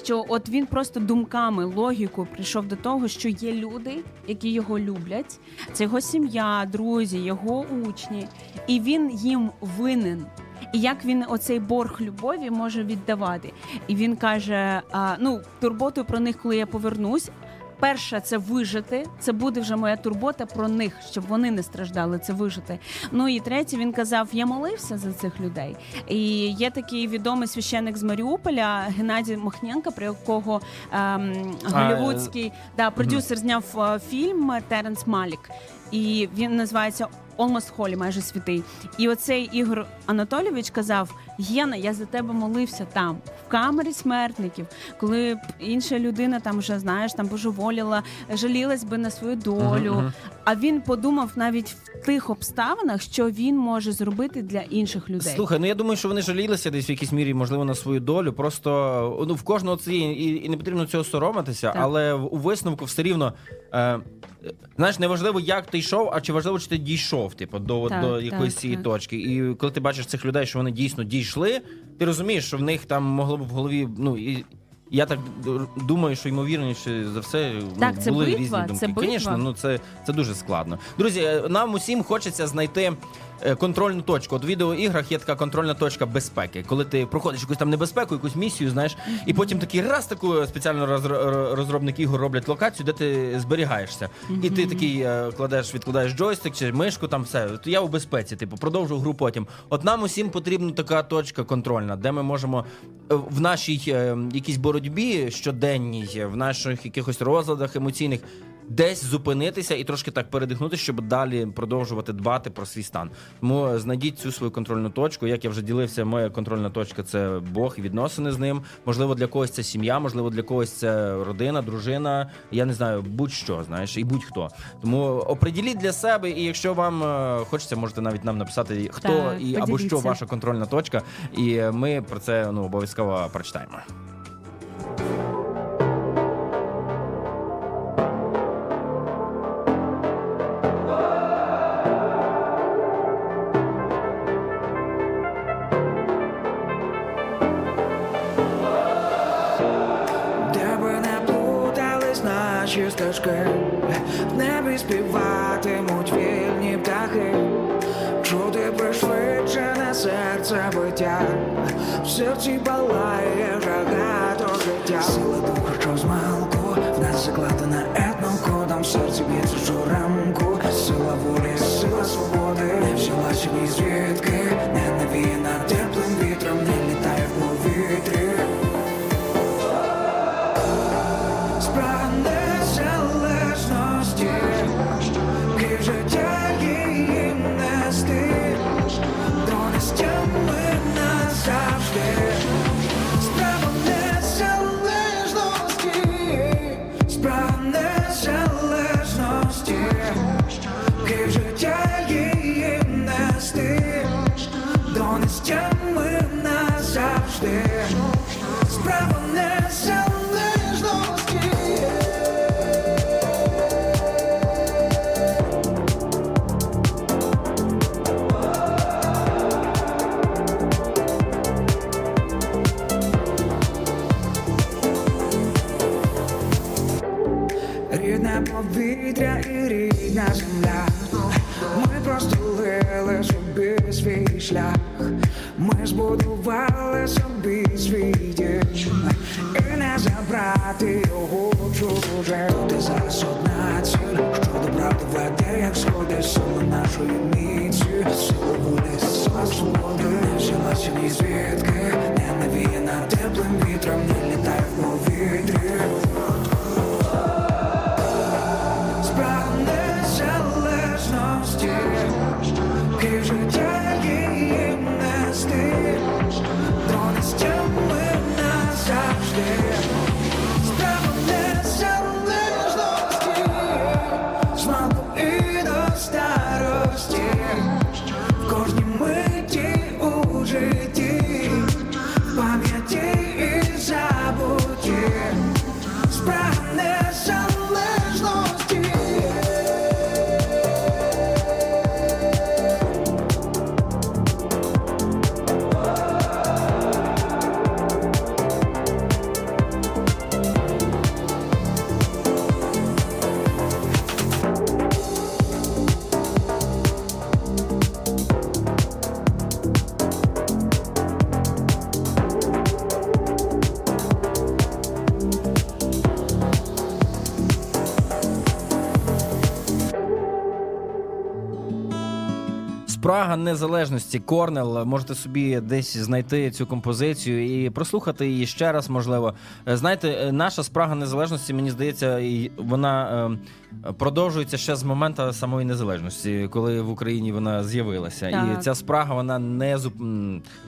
Що от він просто думками, логікою прийшов до того, що є люди, які його люблять. Це його сім'я, друзі, його учні, і він їм винен. І як він оцей борг любові може віддавати? І він каже: а, ну, турботу про них, коли я повернусь. Перша це вижити. Це буде вже моя турбота про них, щоб вони не страждали. Це вижити. Ну і третє, він казав: я молився за цих людей. І є такий відомий священник з Маріуполя Геннадій Махненко, про якого ем, голівудський да, продюсер зняв е, фільм Теренс Малік. І він називається Almost Holy, майже святий. І оцей Ігор Анатолійович казав: Єна, я за тебе молився там, в камері смертників, коли б інша людина там вже знаєш, там божеволіла, жалілась би на свою долю. А він подумав навіть в тих обставинах, що він може зробити для інших людей. Слухай, ну я думаю, що вони жалілися десь в якійсь мірі, можливо, на свою долю. Просто ну в кожного це і, і не потрібно цього соромитися, Так. але в- у висновку все рівно. Е, знаєш, не важливо, як ти йшов, а чи важливо, чи ти дійшов, типу, до, Так, до так, якоїсь цієї так. точки. І коли ти бачиш цих людей, що вони дійсно дійшли, ти розумієш, що в них там могло б в голові, ну і. Я так думаю, що ймовірніше за все Так, ну, це були битва, різні думки. це битва. Звісно, ну це, це дуже складно. Друзі, е, нам усім хочеться знайти контрольну точку. От в відеоіграх є така контрольна точка безпеки, коли ти проходиш якусь там небезпеку, якусь місію, знаєш, і потім такий раз таку спеціально розро- розробники ігор роблять локацію, де ти зберігаєшся. І ти такий е, кладеш, відкладаєш джойстик чи мишку, там все. Я у безпеці, типу, продовжу гру потім. От нам усім потрібна така точка контрольна, де ми можемо е, в нашій е, якійсь боротьбі щоденній, е, в наших якихось розладах емоційних. Десь зупинитися і трошки так передихнути, щоб далі продовжувати дбати про свій стан. Тому е, знайдіть цю свою контрольну точку. Як я вже ділився, моя контрольна точка це Бог і відносини з ним. Можливо, для когось це сім'я, можливо, для когось це родина, дружина. Я не знаю, будь-що, знаєш, і будь-хто. Тому оприділіть для себе, і якщо вам е, хочеться, можете навіть нам написати, хто Так, і або що ваша контрольна точка, і ми про це ну обов'язково прочитаємо. Стежки, в небі співатимуть вільні птахи, чути пришвидшене серце биття, в серці палає жага до життя. Ми збудували собі свій. І не забрати його чуже. І зараз одна ціль, що добра доведе, як сходи сила нашої міці. Сила волі, сила свободи, не взялася ні звідки, не навіяна теплим вітром, не літає в повітрі. Незалежності Корнел. Можете собі десь знайти цю композицію і прослухати її ще раз, можливо. Е, Знаєте, е, наша спрага незалежності, мені здається, вона е, продовжується ще з моменту самої незалежності, коли в Україні вона з'явилася. Так. І ця спрага, вона не зуп...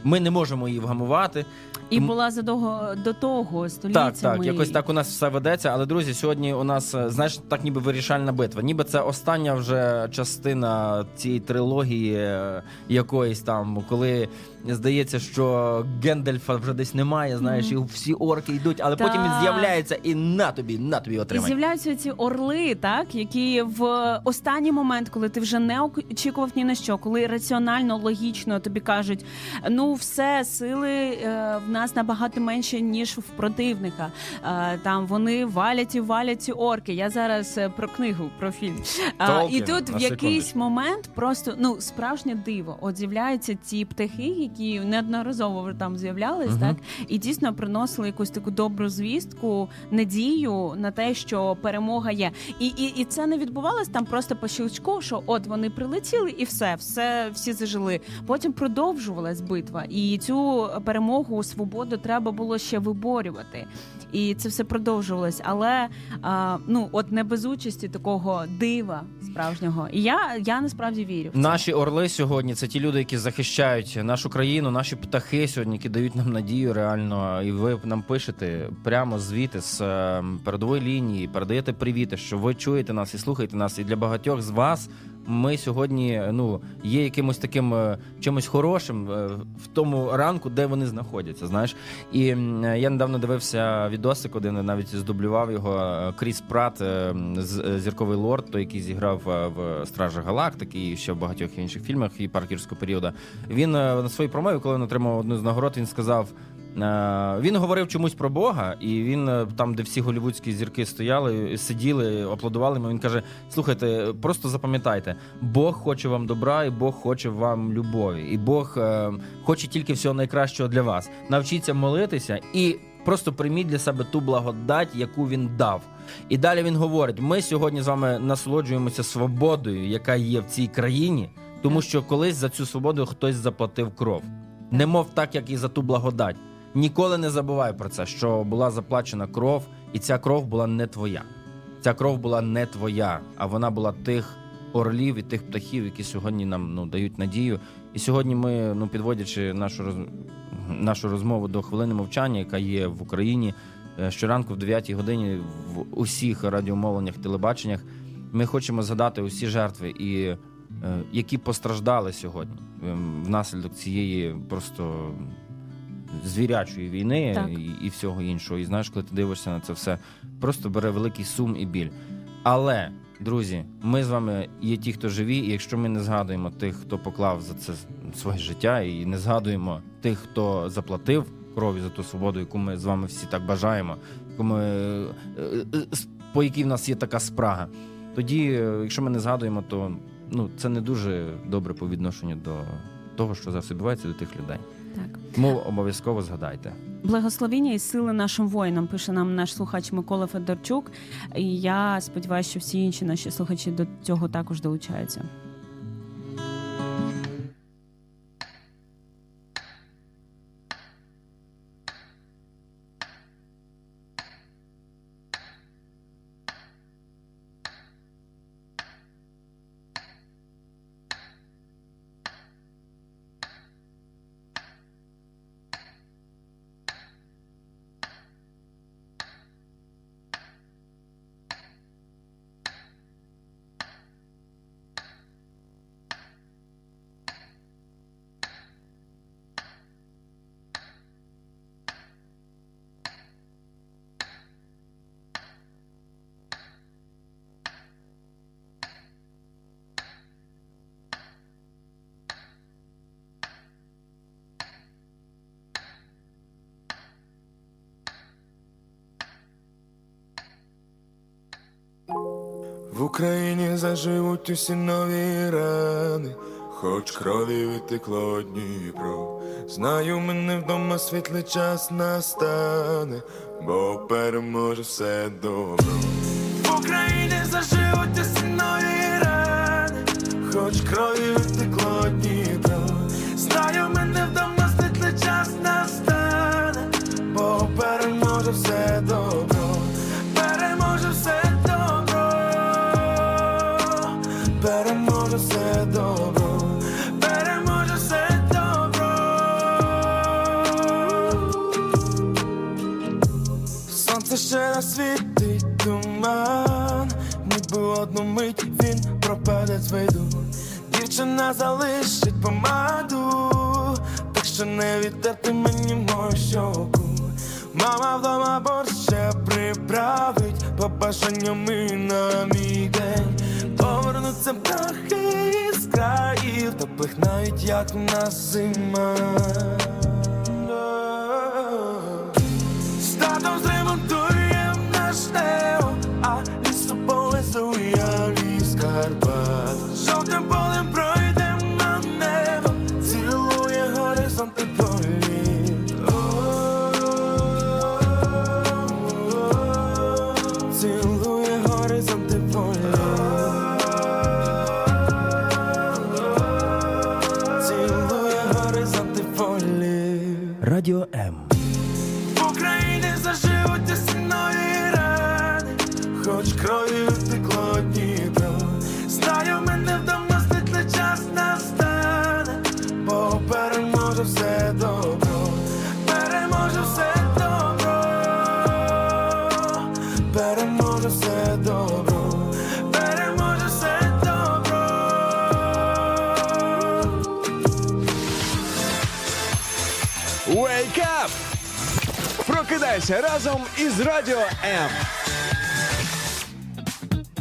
Ми не можемо її вгамувати. І була задовго до того століттями. Так, так, якось так у нас все ведеться. Але друзі, сьогодні у нас, знаєш, так ніби вирішальна битва. Ніби це остання вже частина цієї трилогії якоїсь там, коли здається, що Гендальфа вже десь немає, знаєш, і всі орки йдуть, але потім він з'являється і на тобі, на тобі І з'являються ці орли, так які в останній момент, коли ти вже не очікував ні на що, коли раціонально, логічно тобі кажуть, ну все, сили е, в нас набагато менше ніж в противника. Е, там вони валять і валять ці орки. Я зараз е, про книгу, про фільм. А, і тут в якийсь секундочку. момент просто ну справжнє диво. От з'являються ці птахи, які неодноразово вже там з'являлись, Мгм. так і дійсно приносили якусь таку добру звістку, надію на те, що перемога є. І, і, і це не відбувалось там просто по щелчку, що от вони прилетіли і все, все всі зажили. Потім продовжувалась битва, і цю перемогу, свободу треба було ще виборювати. І це все продовжувалось, але а, ну от не без участі такого дива справжнього. І я, я насправді вірю. в це. Наші орли сьогодні це ті люди, які захищають нашу країну, наші птахи сьогодні, які дають нам надію реально. І ви нам пишете прямо звідти з е, передової лінії, передаєте привіти, що ви чуєте нас і слухаєте нас. І для багатьох з вас ми сьогодні ну є якимось таким е, чимось хорошим е, в тому ранку, де вони знаходяться. Знаєш, і я недавно дивився відосик, один навіть здублював його е, Кріс Прат, зірковий лорд, той, який зіграв в Стражах Галактики і ще в багатьох інших фільмах і паркерського періоду. Він на своїй промові, коли він отримав одну з нагород, він сказав. Е, Він говорив чомусь про Бога, і він е, там, де всі голівудські зірки стояли, сиділи, аплодували йому. Він каже: слухайте, просто запам'ятайте, Бог хоче вам добра, і Бог хоче вам любові, і Бог е, хоче тільки всього найкращого для вас. Навчіться молитися і просто прийміть для себе ту благодать, яку він дав. І далі він говорить: ми сьогодні з вами насолоджуємося свободою, яка є в цій країні, тому що колись за цю свободу хтось заплатив кров. Немов так, як і за ту благодать. Ніколи не забувай про це, що була заплачена кров, і ця кров була не твоя. Ця кров була не твоя, а вона була тих орлів і тих птахів, які сьогодні нам ну, дають надію. І сьогодні ми, ну підводячи нашу роз... нашу розмову до хвилини мовчання, яка є в Україні е, щоранку в 9 годині в усіх радіомовленнях, телебаченнях, ми хочемо згадати усі жертви, і, е, які постраждали сьогодні ем, внаслідок цієї просто звірячої війни і, і всього іншого. І знаєш, коли ти дивишся на це все, просто бере великий сум і біль. Але, друзі, ми з вами є ті, хто живі, і якщо ми не згадуємо тих, хто поклав за це своє життя, і не згадуємо тих, хто заплатив кров'ю за ту свободу, яку ми з вами всі так бажаємо, яку ми, е, е, с- по якій в нас є така спрага, тоді, е, якщо ми не згадуємо, то ну, це не дуже добре по відношенню до того, що зараз відбувається до тих людей. Так. Тому обов'язково згадайте. Благословіння і сили нашим воїнам, пише нам наш слухач Микола Федорчук. І я сподіваюся, що всі інші наші слухачі до цього також долучаються. Заживуть усі нові рани, хоч крові витекло Дніпро. Знаю, мене вдома світлий час настане, бо переможе все добро. В Україні заживуть усі нові рани, хоч крові витекло з. Дівчина залишить помаду, так що не відтерти мені мою щоку. Мама вдома борщ ще приправить побажанням і на мій день. Повернуться птахи із країв, теплих навіть як в нас зима. Прокидайся разом із Радіо М.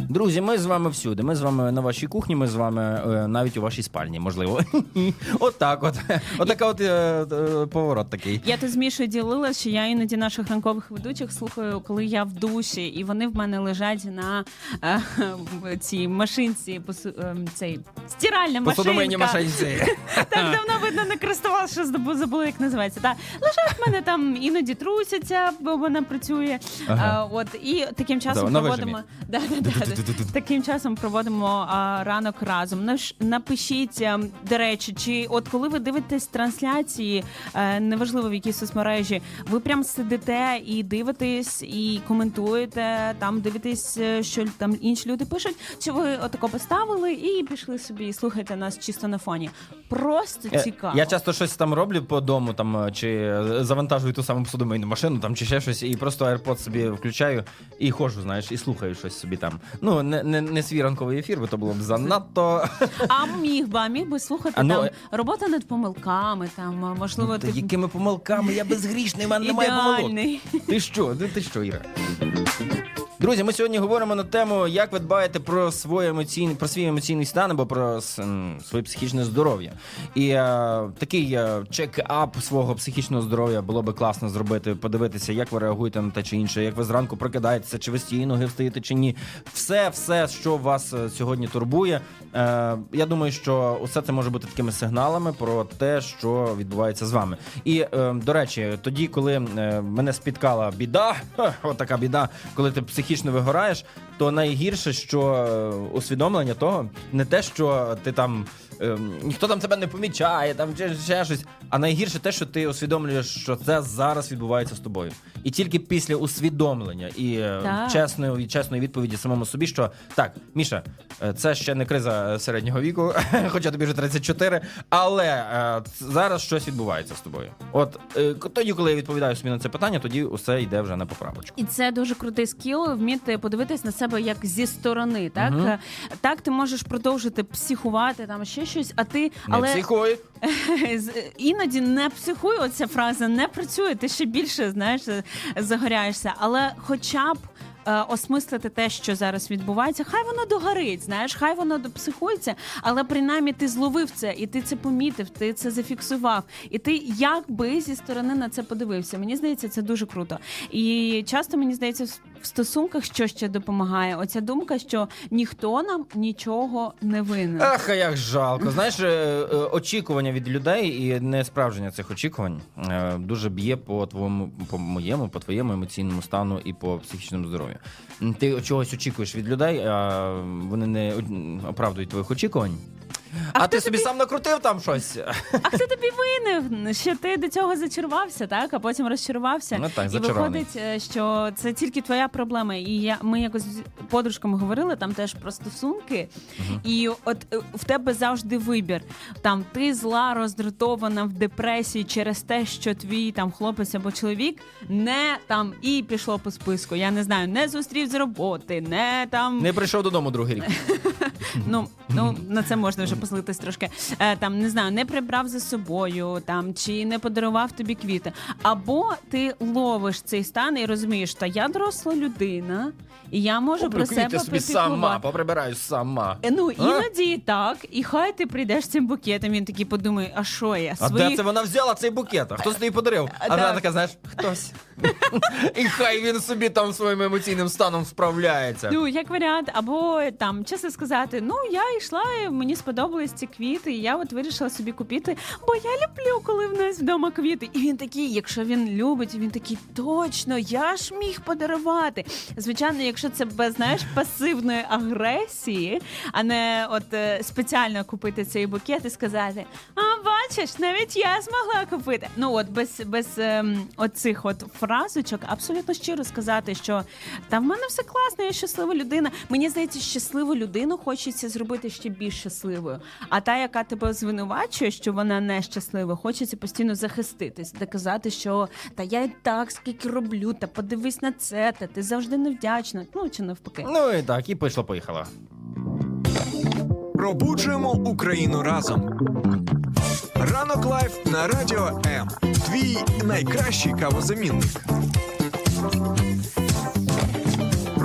Друзі, ми з вами всюди. Ми з вами на вашій кухні, ми з вами е, навіть у вашій спальні, можливо. От так от. Отака от е, е, поворот такий. Я тут з Мішою ділилася, що я іноді наших ранкових ведучих слухаю, коли я в душі, і вони в мене лежать на е, цій машинці, посу, е, цей стиральна Посудомийні машинка. машинці. Так давно видно не користувалася, що забула, забула, як називається. Та лежать в мене там іноді трусяться, бо вона працює. Ага. От і таким часом на проводимо да, да, да, да. Таким часом проводимо а, ранок разом. Наш напишіть, а, до речі, чи от коли ви дивитесь трансляції, е, неважливо в якій соцмережі, ви прям сидите і дивитесь, і коментуєте там, дивитесь, е, що там інші люди пишуть. Чи ви отако поставили і пішли собі і слухаєте нас чисто на фоні? Просто Е, цікаво. Я часто щось там роблю по дому, там е, чи е, завантажую ту саму посудомийну машину, там чи ще щось, і просто AirPods собі включаю і ходжу, знаєш, і слухаю щось собі там. Ну не, не, не свій ранковий ефір, бо то було б занадто. А міг би, а міг би слухати А ну, там е- робота над помилками, там можливо Та ти якими помилками? Я безгрішний, в мене немає помилок. Ти що? Ти що, Іра? Друзі, ми сьогодні говоримо на тему, як ви дбаєте про своє емоційне, про свій емоційний стан або про своє психічне здоров'я. І е, такий е, чек-ап свого психічного здоров'я було би класно зробити, подивитися, як ви реагуєте на те чи інше, як ви зранку прокидаєтеся, чи ви з тієї ноги встаєте чи ні. Все, все, що вас е, сьогодні турбує. Е, я думаю, що усе це може бути такими сигналами про те, що відбувається з вами. І е, до речі, тоді, коли е, мене спіткала біда, от біда, коли ти психічно вигораєш, то найгірше, що усвідомлення того, не те, що ти там. Е, Ніхто там тебе не помічає, там чи ще щось. А найгірше те, що ти усвідомлюєш, що це зараз відбувається з тобою. І тільки після усвідомлення і е, Так. чесної, чесної відповіді самому собі, що так, Міша, е, це ще не криза е, середнього віку, хоча тобі вже 34, але е, ц- зараз щось відбувається з тобою. От е, к- тоді, коли я відповідаю собі на це питання, тоді усе йде вже на поправочку. І це дуже крутий скіл вміти подивитись на себе як зі сторони. Так Мгм. Так ти можеш продовжити психувати там ще щось, а ти Не але психуй. іноді не психуй. Оця фраза не працює. Ти ще більше знаєш е, загоряєшся, але хоча б. е, Осмислити те, що зараз відбувається, хай воно догорить, знаєш, хай воно допсихується, але принаймні ти зловив це, і ти це помітив, ти це зафіксував, і ти якби зі сторони на це подивився. Мені здається, це дуже круто. І часто мені здається, в стосунках що ще допомагає? Оця думка, що ніхто нам нічого не винен. Ах, як жалко. Знаєш, е, е, очікування від людей і не справження цих очікувань е, дуже б'є по твоєму, по моєму, по твоєму емоційному стану і по психічному здоров'ю. Ти чогось очікуєш від людей, а вони не оправдують твоїх очікувань. А, ти собі сам накрутив там щось. А хто тобі винен? Що ти до цього зачарувався, так? А потім розчарувався. Ну так, і виходить, е, що це тільки твоя проблема. І я ми якось з подружками говорили там теж про стосунки. І от е, в тебе завжди вибір. Там ти зла, роздратована в депресії через те, що твій там хлопець або чоловік не там і пішло по списку. Я не знаю, не зустрів з роботи, не там Не прийшов додому другий рік. Ну, ну на це можна вже позлитись трошки. Е, там не знаю, не прибрав за собою, там чи не подарував тобі квіти. Або ти ловиш цей стан і розумієш, що я доросла людина, і я можу про себе собі сама, поприбираю сама. Е, Ну, іноді і так, і хай ти прийдеш з цим букетом, він такий подумає, а що я? А Своїх... де це вона взяла цей букет? А хто тобі подарив? А вона така, знаєш, хтось. І хай він собі там своїм емоційним станом справляється. Ну, як варіант, або там чесно сказати, ну я йшла, мені сподобались ці квіти, і я от вирішила собі купити, бо я люблю, коли в нас вдома квіти. І він такий, якщо він любить, він такий, точно, я ж міг подарувати. Звичайно, якщо це без знаєш пасивної агресії, а не от е, спеціально купити цей букет і сказати: А бачиш, навіть я змогла купити. Ну от без, без ем, оцих от фразочок абсолютно щиро сказати, що та в мене все класно, я щаслива людина. Мені здається, щасливу людину хочеться зробити ще більш щасливою. А та, яка тебе звинувачує, що вона нещаслива, хочеться постійно захиститись, доказати, що та я і так скільки роблю, та подивись на це, та ти завжди невдячна. Ну чи навпаки. Ну і так, і пішло, поїхала. Пробуджуємо Україну разом. Ранок Life на радіо М. Твій найкращий кавозамінник.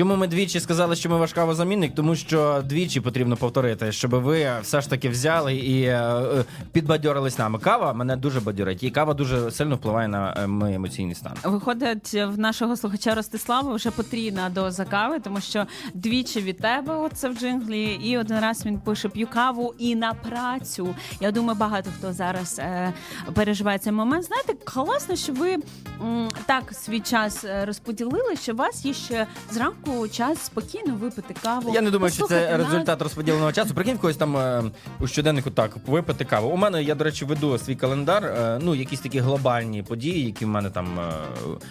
Чому ми двічі сказали, що ми ваш кавозамінник? Тому що двічі потрібно повторити, щоб ви все ж таки взяли і е, е, підбадьорились нами. Кава мене дуже бадьорить, і кава дуже сильно впливає на е, мій емоційний стан. Виходить, в нашого слухача Ростислава вже потрійна доза кави, тому що двічі від тебе оце в джинглі, і один раз він пише п'ю каву і на працю. Я думаю, багато хто зараз е, переживає цей момент. Знаєте, класно, що ви м, так свій час е, розподілили, що у вас є ще зранку час спокійно випити каву. Я не думаю, що послухати це нас. результат розподіленого часу. Прикинь, в когось там е, у щоденнику так випити каву. У мене я, до речі, веду свій календар. е, ну, якісь такі глобальні події, які в мене там е,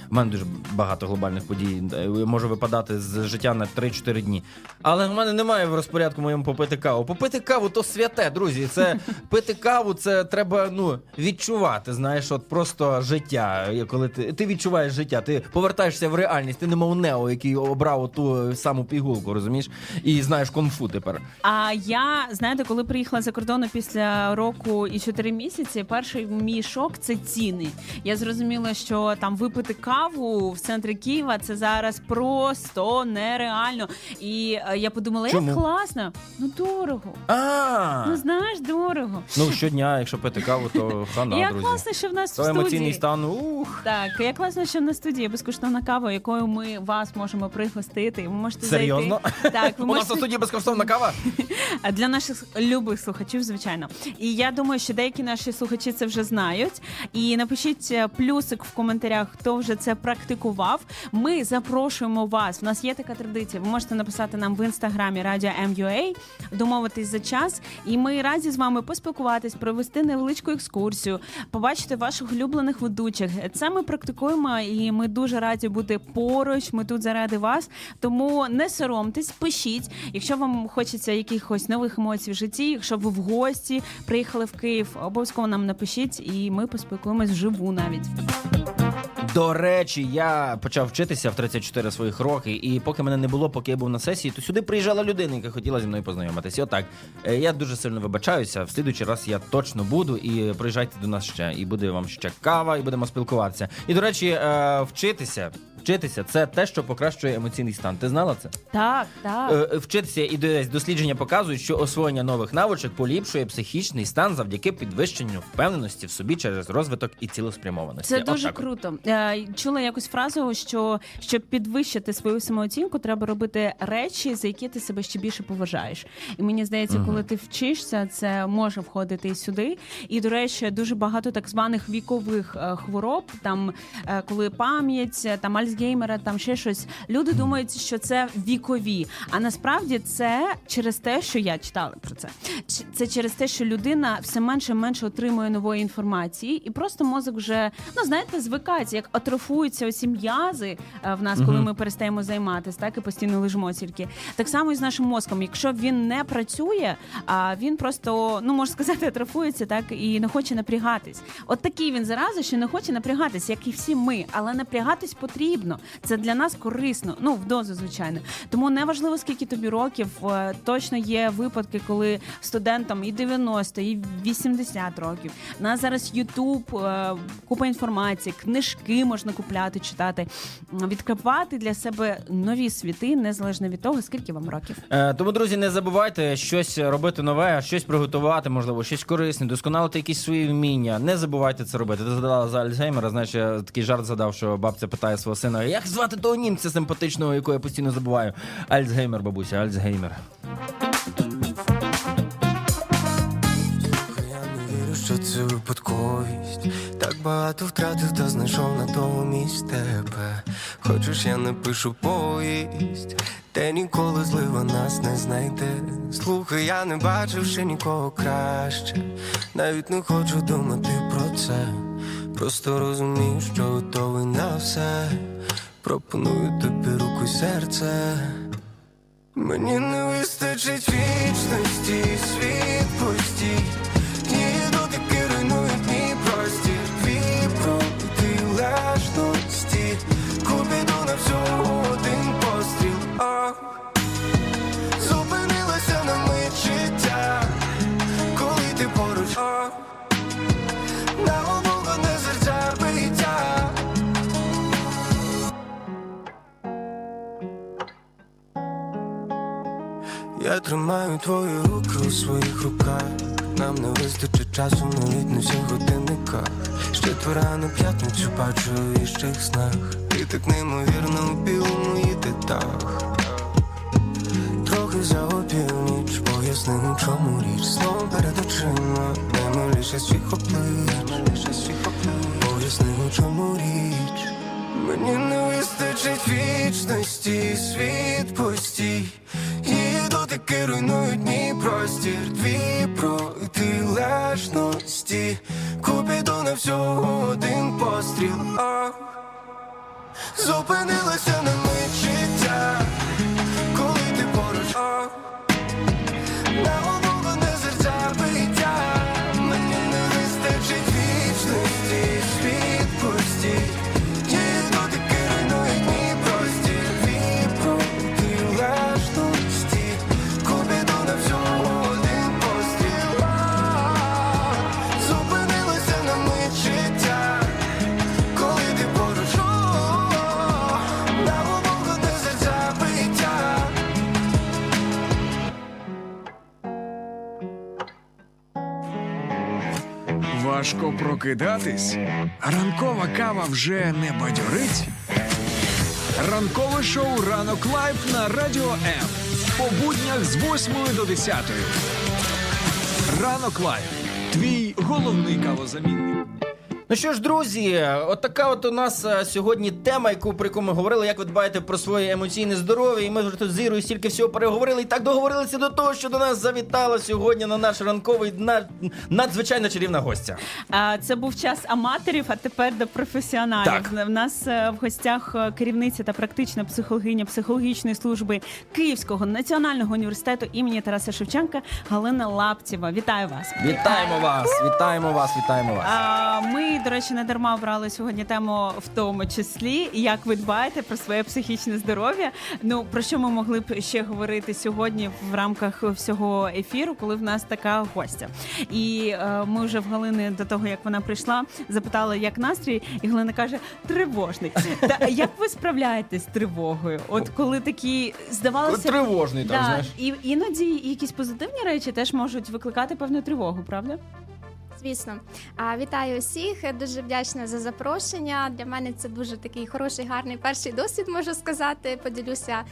в мене дуже багато глобальних подій е, може випадати з життя на 3-4 дні. Але в мене немає в розпорядку моєму попити каву. Попити каву то святе, друзі. Це пити каву, це треба ну відчувати. Знаєш, от просто життя. Е, Коли ти, ти відчуваєш життя, ти повертаєшся в реальність. Ти немов Нео, який обрав ту саму пігулку, розумієш, і знаєш конфу тепер. А я знаєте, коли приїхала за кордону після року і 4 місяці, перший мій шок це ціни. Я зрозуміла, що там випити каву в центрі Києва це зараз просто нереально. І е, я подумала, як класно, ну дорого. А Ну знаєш, дорого. ну щодня, якщо пити каву, то хана, як класно, що в нас в студії. емоційний стан. Ух. Так, як класно, що на студії безкоштовна кава, якою ми вас можемо пригостити. Ви можете Серйозно? зайти. Так, ви У нас можете студії безкоштовна кава. А Для наших любих слухачів, звичайно. І я думаю, що деякі наші слухачі це вже знають. І напишіть е, плюсик в коментарях, хто вже це практикував. Ми запрошуємо вас. У нас є така традиція. Ви можете написати нам в інстаграмі Радіо МЮА, домовитись за час. І ми раді з вами поспілкуватись, провести невеличку екскурсію, побачити ваших улюблених ведучих. Це ми практикуємо, і ми дуже раді бути поруч. Ми тут заради вас. Тому не соромтесь, пишіть. Якщо вам хочеться якихось нових емоцій в житті, якщо ви в гості приїхали в Київ, обов'язково нам напишіть, і ми поспілкуємось вживу навіть. До речі, я почав вчитися в 34 своїх роки, і поки мене не було, поки я був на сесії, то сюди приїжджала людина, яка хотіла зі мною познайомитися. Отак. Е, Я дуже сильно вибачаюся. В слідуючий раз я точно буду. І приїжджайте до нас ще. І буде вам ще кава, і будемо спілкуватися. І до речі, е, вчитися. Вчитися це те, що покращує емоційний стан. Ти знала це? Так, так. Е, Вчитися і десь дослідження показують, що освоєння нових навичок поліпшує психічний стан завдяки підвищенню впевненості в собі через розвиток і цілеспрямованості. Це дуже Отак круто. Е, Чула якусь фразу, що щоб підвищити свою самооцінку, треба робити речі, за які ти себе ще більше поважаєш. І мені здається, коли ти вчишся, це може входити і сюди. І до речі, дуже багато так званих вікових е, хвороб, там коли пам'ять, там Альцгеймера, там ще щось. Люди думають, що це вікові. А насправді це через те, що я читала про це. Це через те, що людина все менше і менше отримує нової інформації, і просто мозок вже ну знаєте, звикається, як атрофуються оці м'язи е, в нас, коли ми перестаємо займатися, так і постійно лежимо тільки. Так само і з нашим мозком. Якщо він не працює, а він просто ну можна сказати, атрофується, так і не хоче напрягатись. От такий він зараза, що не хоче напрягатись, як і всі ми, але напрягатись потрібно. Це для нас корисно. Ну в дозу, звичайно. Тому неважливо, скільки тобі років. е, Точно є випадки, коли студентам і 90, і 80 років. У нас зараз Ютуб, е, купа інформації, книжки можна купляти, читати, відкривати для себе нові світи, незалежно від того, скільки вам років. Е, Тому, друзі, не забувайте щось робити нове, щось приготувати, можливо, щось корисне, досконалити якісь свої вміння. Не забувайте це робити. Ти згадала за Альцгеймера, знаєш, такий жарт задав, що бабця питає свого сина, як звати того німця симпатичного, якого я постійно забуваю. Альцгеймер, бабуся, Альцгеймер. Що це випадковість. Так багато втратив та знайшов на тому місць тебе. Хочеш, я напишу повість, де ніколи злива нас не знайде. Слухай, я не бачив ще нікого краще. Навіть не хочу думати про це. Просто розумію, що готовий на все. Пропоную тобі руку й серце. Мені не вистачить вічності, світ пустій. Ні дотики руйнують мій простір. Твій проти лежності. Купіду на всього Я тримаю твої руки у своїх руках. Нам не вистачить часу навіть на всіх годинниках. Ще твора на п'ятницю бачу у іщих снах. Ти так неймовірно у білому їдетах. Трохи за опівніч, поясни, у чому річ. Знову перед очима, наймиліше свіх облич. Поясни, у чому річ. Мені не вистачить вічності, світ постій. Дотики руйнують мій простір. Дві протилежності. Купіду на всього один постріл. а зупинилися на мить Важко прокидатись? Ранкова кава вже не бадьорить? Ранкове шоу Ранок Life на Радіо М. По буднях з 8 до 10. Ранок Life. Твій головний кавозамінник. Ну що ж, друзі, от така от у нас е, сьогодні тема, яку про яку ми говорили, як ви дбаєте про своє емоційне здоров'я. І ми вже тут з Ірою стільки всього переговорили і так договорилися до того, що до нас завітала сьогодні на наш ранковий над- надзвичайно чарівна гостя. А, Це був час аматорів, а тепер до професіоналів. Так. В нас е, в гостях е, керівниця та практична психологиня психологічної служби Київського національного університету імені Тараса Шевченка Галина Лаптєва. Вітаю вас. Вітаємо вас! Вітаємо вас! Вітаємо вас! А, ми, до речі, не дарма обрали сьогодні тему в тому числі, як ви дбаєте про своє психічне здоров'я. Ну про що ми могли б ще говорити сьогодні в рамках всього ефіру, коли в нас така гостя. І е, ми вже в Галини до того, як вона прийшла, запитали, як настрій, і Галина каже: тривожний. Та як ви справляєтесь з тривогою? От коли такі здавалося, Тривожний там, да, знаєш. і іноді якісь позитивні речі теж можуть викликати певну тривогу, правда? Звісно, вітаю усіх. Дуже вдячна за запрошення. Для мене це дуже такий хороший, гарний перший досвід, можу сказати. Поділюся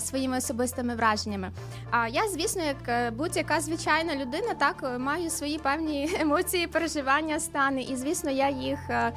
своїми особистими враженнями. А я, звісно, як е, будь-яка звичайна людина, так е, маю свої певні емоції, переживання, стани, і звісно, я їх. е,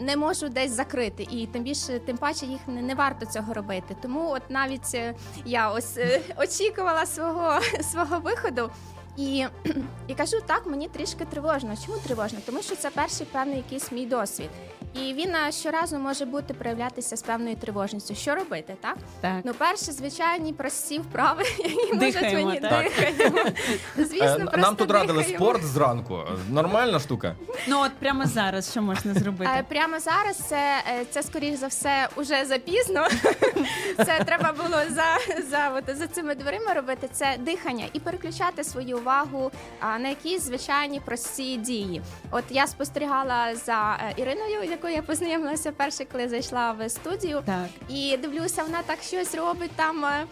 не можу десь закрити, і тим більше, тим паче їх не, не варто цього робити. Тому от навіть я ось очікувала свого, свого виходу. І, і кажу, так, мені трішки тривожно. Чому тривожно? Тому що це перший певний якийсь мій досвід. І він щоразу може бути проявлятися з певною тривожністю. Що робити, так? Так. Ну, перше, звичайні прості вправи, які можуть мені так? дихаємо. Звісно, Е, просто Нам тут радили спорт зранку. Нормальна штука. Ну от прямо зараз що можна зробити? Е, Прямо зараз це, е, це скоріш за все уже запізно. Це треба було за, за, от, за цими дверима робити. Це дихання і переключати свою увагу а, на якісь звичайні прості дії. От я спостерігала за е, Іриною, якою я познайомилася перше, коли зайшла в студію. Так. І дивлюся, вона так щось робить там. е,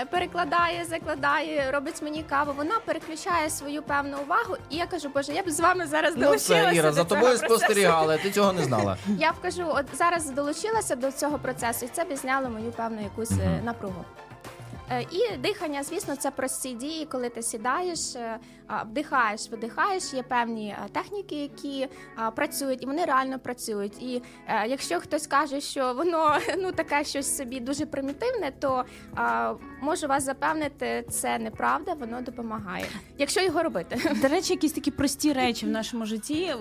е, Перекладає, закладає, робить мені каву. Вона переключає свою певну увагу, і я кажу, боже, я б з вами зараз Ну долучилася це Іра, до за цього тобою процесу. спостерігали, ти цього не знала. Я вкажу, от зараз долучилася до цього процесу, і це б зняло мою певну якусь напругу. Е, І дихання, звісно, це прості дії, коли ти сідаєш, е, вдихаєш, видихаєш. Є певні е, техніки, які працюють, і вони реально працюють. І якщо хтось каже, що воно ну таке щось собі дуже примітивне, то можу вас запевнити, це неправда, воно допомагає. Якщо його робити. До речі, якісь такі прості речі в нашому житті.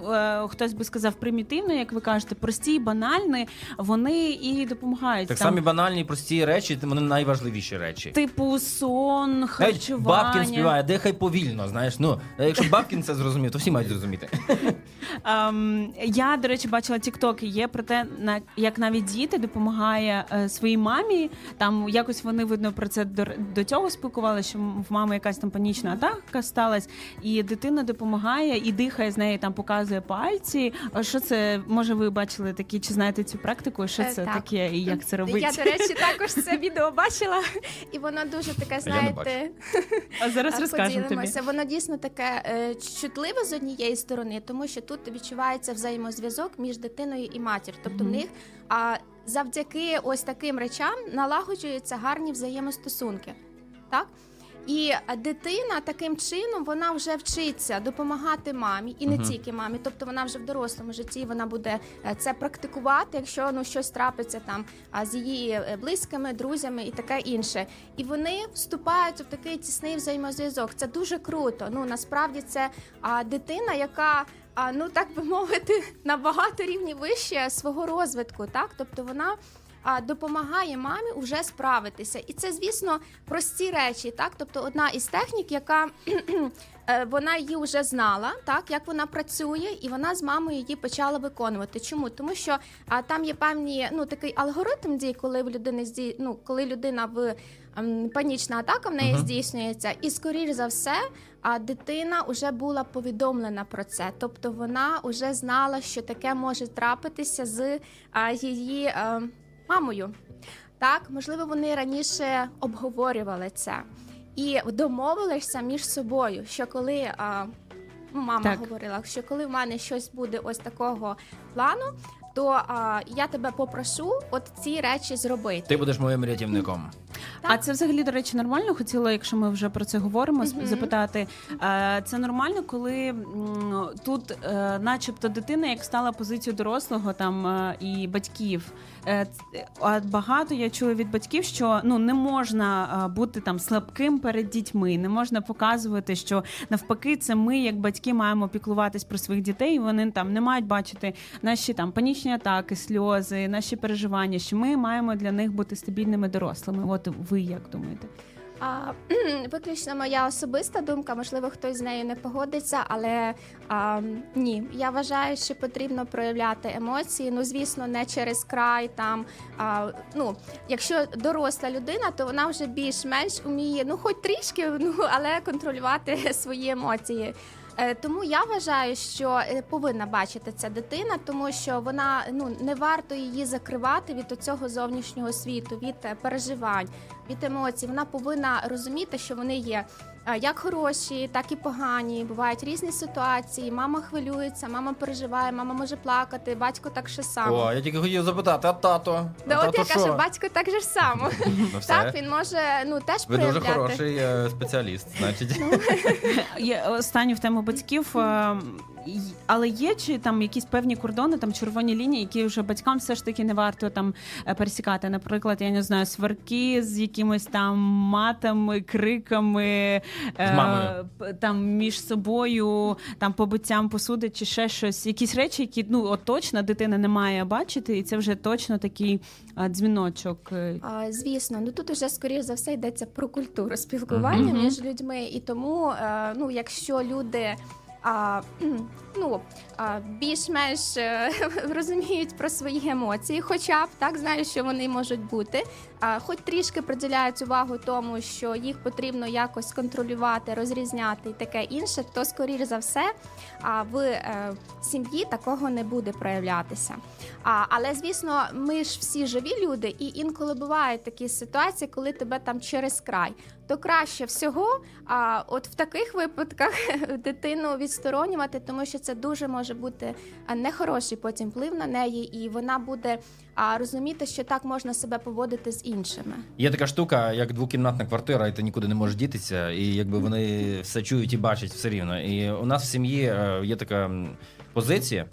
Хтось би сказав примітивно, як ви кажете, прості, банальні, вони і допомагають. Так Там, самі банальні, прості речі, вони найважливіші речі. Типу сон, Навіть харчування. Бабкін співає, дихай повільно, знаєш. Ну, якщо Бабкін це зрозумів, то всі мають зрозуміти. Ем, я, до речі, бачила тіктоки. Є про те, на як навіть діти допомагає е, своїй мамі. Там якось вони видно про це до, до цього спілкувалися, що в мами якась там панічна атака сталася, і дитина допомагає і дихає з нею, там показує пальці. А Що це може ви бачили такі? Чи знаєте цю практику? Що Е, це так. таке і як це робити? Я, до речі, також це відео бачила, і воно дуже таке, знаєте, А зараз розкажемо тобі. поділимося. Воно дійсно таке е, чутливе з однієї сторони, тому що тут відчувається взаємозв'язок між дитиною і матір. Тобто в них а, завдяки ось таким речам налагоджуються гарні взаємостосунки. Так? І дитина таким чином вона вже вчиться допомагати мамі, і не тільки мамі. Тобто вона вже в дорослому житті вона буде е, це практикувати, якщо ну щось трапиться там а, з її е, близькими, друзями і таке інше. І вони вступають в такий тісний взаємозв'язок. Це дуже круто. Ну насправді це а, дитина, яка. А ну так би мовити, на багато рівні вище свого розвитку, так тобто вона а, допомагає мамі вже справитися. І це, звісно, прості речі, так тобто одна із технік, яка е, вона її вже знала, так як вона працює, і вона з мамою її почала виконувати. Чому? Тому що а, там є певні ну такий алгоритм дій, коли в людини зді... ну, коли людина в ем, панічна атака в неї здійснюється, і скоріш за все. А дитина вже була повідомлена про це, тобто вона вже знала, що таке може трапитися з а, її е, мамою. Так, можливо, вони раніше обговорювали це і домовилися між собою, що коли а, мама Так. говорила, що коли в мене щось буде ось такого плану, то а, я тебе попрошу от ці речі зробити. Ти будеш моїм рятівником. А це взагалі, до речі, нормально? Хотіла, якщо ми вже про це говоримо, сп- запитати. Це нормально, коли тут, е, начебто, дитина, як стала позицію дорослого там е, і батьків. Е, багато я чула від батьків, що ну не можна е, бути там слабким перед дітьми, не можна показувати, що навпаки, це ми, як батьки, маємо піклуватись про своїх дітей. і Вони там не мають бачити наші там панічні атаки, сльози, наші переживання. Що ми маємо для них бути стабільними дорослими. От ви як думаєте? А, виключно моя особиста думка, можливо, хтось з нею не погодиться, але а, ні, я вважаю, що потрібно проявляти емоції. Ну, звісно, не через край. Там а, ну, якщо доросла людина, то вона вже більш-менш уміє, ну хоч трішки, ну але контролювати свої емоції. Е, Тому я вважаю, що е, повинна бачити ця дитина, тому що вона ну не варто її закривати від цього зовнішнього світу, від е, переживань, від емоцій. Вона повинна розуміти, що вони є як хороші, так і погані. Бувають різні ситуації. Мама хвилюється, мама переживає, мама може плакати, батько так же само. О, я тільки хотів запитати, а тато? Да, а от тато я що? кажу, батько так же ж само. Ну, все. Так, він може ну теж Ви дуже проявляти. хороший е, спеціаліст, значить. Ну, Є останню в тему батьків. е, й- Але є чи там якісь певні кордони, там червоні лінії, які вже батькам все ж таки не варто там е, пересікати. Наприклад, я не знаю, сварки з якимись там матами, криками, е, З мамою. там між собою, там побиттям посуди чи ще щось. Якісь речі, які ну от точно дитина не має бачити, і це вже точно такий а, дзвіночок. е, А, Звісно, ну тут уже скоріш за все йдеться про культуру спілкування Мгм. між людьми, і тому, е, ну якщо люди. А, ну, більш-менш е, розуміють про свої емоції, хоча б так знають, що вони можуть бути. Хоч трішки приділяють увагу тому, що їх потрібно якось контролювати, розрізняти і таке інше, то скоріш за все в е, сім'ї такого не буде проявлятися. Але звісно, ми ж всі живі люди, і інколи бувають такі ситуації, коли тебе там через край. То краще всього, а от в таких випадках дитину відсторонювати, тому що це дуже може бути нехороший потім вплив на неї, і вона буде розуміти, що так можна себе поводити з іншими. Є така штука, як двокімнатна квартира, і ти нікуди не можеш дітися, і якби вони все чують і бачать все рівно. І у нас в сім'ї е, є така позиція.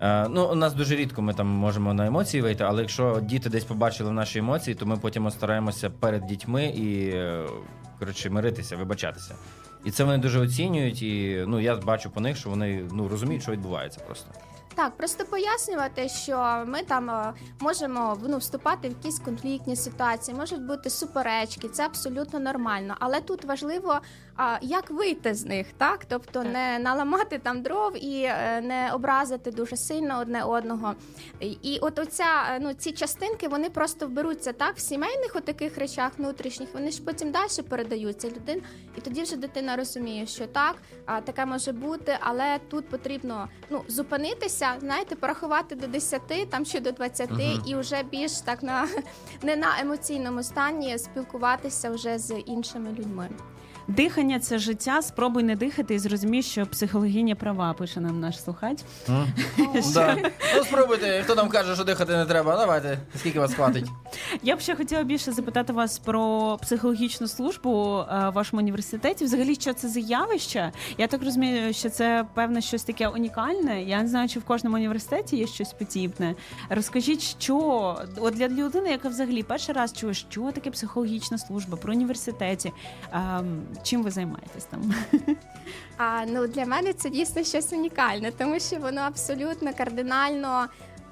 Е, Ну, у нас дуже рідко ми там можемо на емоції вийти, але якщо діти десь побачили наші емоції, то ми потім стараємося перед дітьми і е, коротше миритися, вибачатися. І це вони дуже оцінюють. І ну я бачу по них, що вони ну розуміють, що відбувається просто. Так, просто пояснювати, що ми там е, можемо ну, вступати в якісь конфліктні ситуації, можуть бути суперечки, це абсолютно нормально. Але тут важливо, а, як вийти з них, так? Тобто не наламати там дров і е, не образити дуже сильно одне одного. І, от оця, е, ну, ці частинки вони просто вберуться так в сімейних отаких речах внутрішніх, вони ж потім далі передаються людин, і тоді вже дитина розуміє, що так, таке може бути, але тут потрібно ну, зупинитися, знаєте, порахувати до 10 там чи до 20 Мгм. і вже більш так на не на емоційному стані спілкуватися вже з іншими людьми. Дихання це життя. Спробуй не дихати і зрозумій, що психологиня права, пише нам наш слухач. Ну спробуйте, хто нам каже, що дихати не треба. Давайте, скільки вас хватить. Я б ще хотіла більше запитати вас про психологічну службу е, в вашому університеті. Взагалі, що це за явище? Я так розумію, що це певне щось таке унікальне. Я не знаю, чи в кожному університеті є щось подібне. Розкажіть, що от для людини, яка взагалі перший раз чує, що таке психологічна служба про університеті. Ем, чим ви займаєтесь там? А ну для мене це дійсно щось унікальне, тому що воно абсолютно кардинально.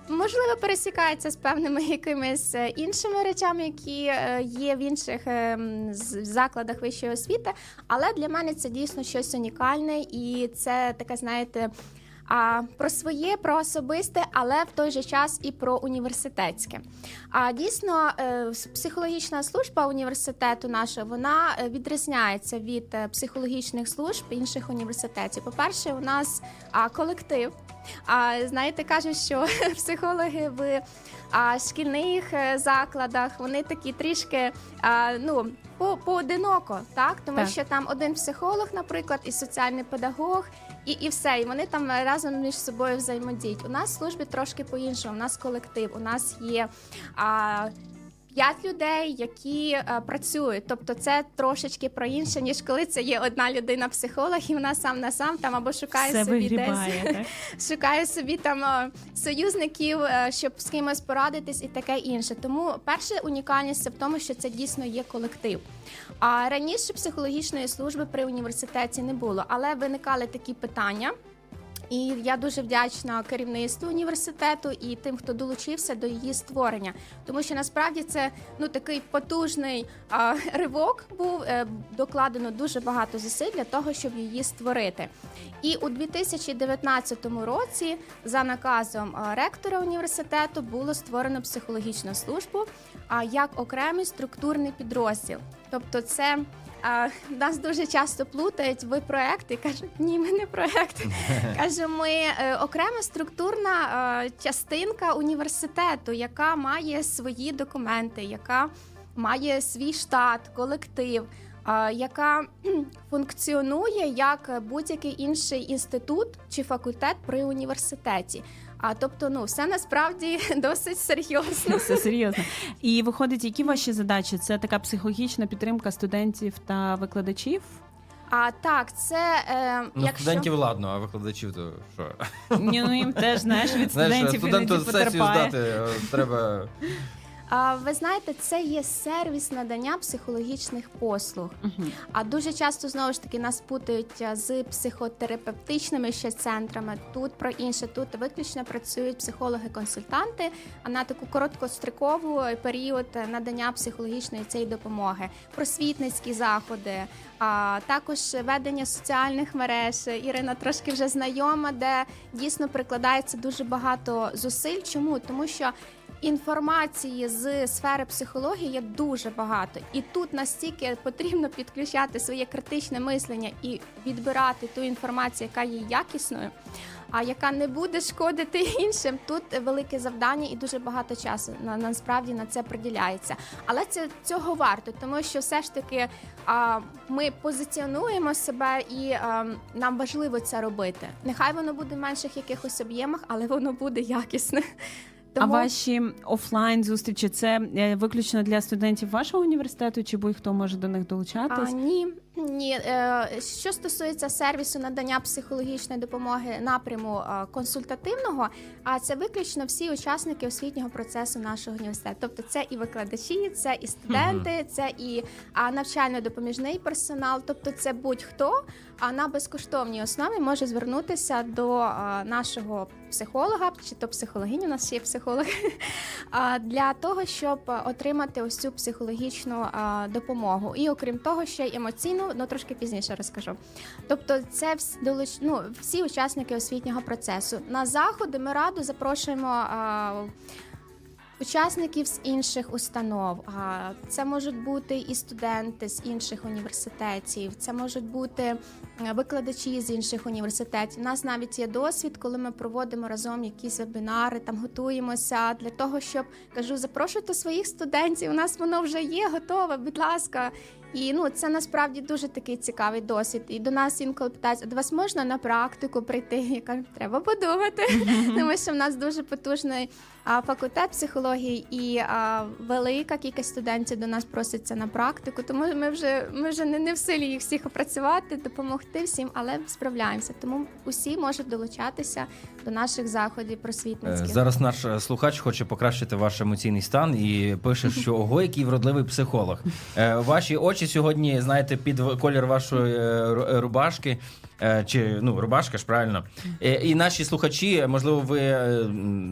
Можливо, пересікається з певними якимись е, іншими речами, які е, є в інших е, м, з- закладах вищої освіти. Але для мене це дійсно щось унікальне, і це таке, знаєте, а, про своє, про особисте, але в той же час і про університетське. А дійсно, е, психологічна служба університету нашого вона е, відрізняється від е, психологічних служб інших університетів. По-перше, у нас колектив. А знаєте, кажуть, що психологи в а, шкільних закладах вони такі трішки а, ну по поодиноко, так тому Так. що там один психолог, наприклад, і соціальний педагог, і, і все, і вони там разом між собою взаємодіють. У нас в службі трошки по-іншому. У нас колектив, у нас є. А, П'ять людей, які е, працюють, тобто це трошечки про інше, ніж коли це є одна людина психолог, і вона сам на сам там або шукає Все собі вигрібає, десь так? шукає собі там е, союзників, е, щоб з кимось порадитись і таке інше. Тому перша унікальність це в тому, що це дійсно є колектив. А раніше психологічної служби при університеті не було, але виникали такі питання. І я дуже вдячна керівництву університету і тим, хто долучився до її створення, тому що насправді це ну такий потужний а, ривок був е, докладено дуже багато зусиль для того, щоб її створити. І у 2019 році, за наказом ректора університету, було створено психологічну службу а, як окремий структурний підрозділ. Тобто, це а, нас дуже часто плутають. Ви проект і кажуть, ні, ми не проект. Каже, ми е, окрема структурна е, частинка університету, яка має свої документи, яка має свій штат, колектив. а, яка функціонує як будь-який інший інститут чи факультет при університеті. А тобто, ну все насправді досить серйозно. Все серйозно. І виходить, які ваші задачі? Це така психологічна підтримка студентів та викладачів? А так, це е, Ну, якщо студентів ладно, а викладачів то що? Ні, ну їм теж знаєш від Знаєш, студенту сесію потерпає. здати е, треба. Ви знаєте, це є сервіс надання психологічних послуг. А дуже часто знову ж таки нас путають з психотерапевтичними ще центрами. Тут про інше, тут виключно працюють психологи-консультанти, а на таку короткострокову період надання психологічної цієї допомоги, просвітницькі заходи, а також ведення соціальних мереж. Ірина трошки вже знайома, де дійсно прикладається дуже багато зусиль. Чому? Тому що Інформації з сфери психології є дуже багато, і тут настільки потрібно підключати своє критичне мислення і відбирати ту інформацію, яка є якісною, а яка не буде шкодити іншим. Тут велике завдання і дуже багато часу на насправді на це приділяється. Але це цього варто, тому що все ж таки а, ми позиціонуємо себе і а, нам важливо це робити. Нехай воно буде в менших якихось об'ємах, але воно буде якісне. А ваші офлайн зустрічі це е, виключно для студентів вашого університету, чи будь-хто може до них долучатись? А, ні, ні. Е, що стосується сервісу надання психологічної допомоги напряму е, консультативного, а це виключно всі учасники освітнього процесу нашого університету. Тобто це і викладачі, це і студенти, це і навчально-допоміжний персонал. Тобто, це будь-хто а на безкоштовній основі може звернутися до нашого психолога чи то психологині, у нас є психолог, для того, щоб отримати ось цю психологічну допомогу. І окрім того, ще й емоційну, ну трошки пізніше розкажу. Тобто, це ну, всі учасники освітнього процесу. На заходи ми радо запрошуємо. Учасників з інших установ, це можуть бути і студенти з інших університетів, це можуть бути е, викладачі з інших університетів. У нас навіть є досвід, коли ми проводимо разом якісь вебінари, там готуємося для того, щоб кажу, запрошуйте своїх студентів. У нас воно вже є готове, будь ласка. І ну це насправді дуже такий цікавий досвід. І до нас інколи питають, а до вас можна на практику прийти? Я кажу, треба подумати, тому що в нас дуже потужний а, факультет психології і а, велика кількість студентів до нас проситься на практику. Тому ми вже ми вже не, не в силі їх всіх опрацювати, допомогти всім, але справляємося. Тому усі можуть долучатися до наших заходів Е, просвітницьких. Зараз наш е, слухач хоче покращити ваш емоційний стан і пише, що ого, який вродливий психолог. Е, Ваші очі сьогодні, знаєте, під колір вашої е, е, рубашки. е, Чи ну рубашка ж правильно, і наші слухачі, можливо, ви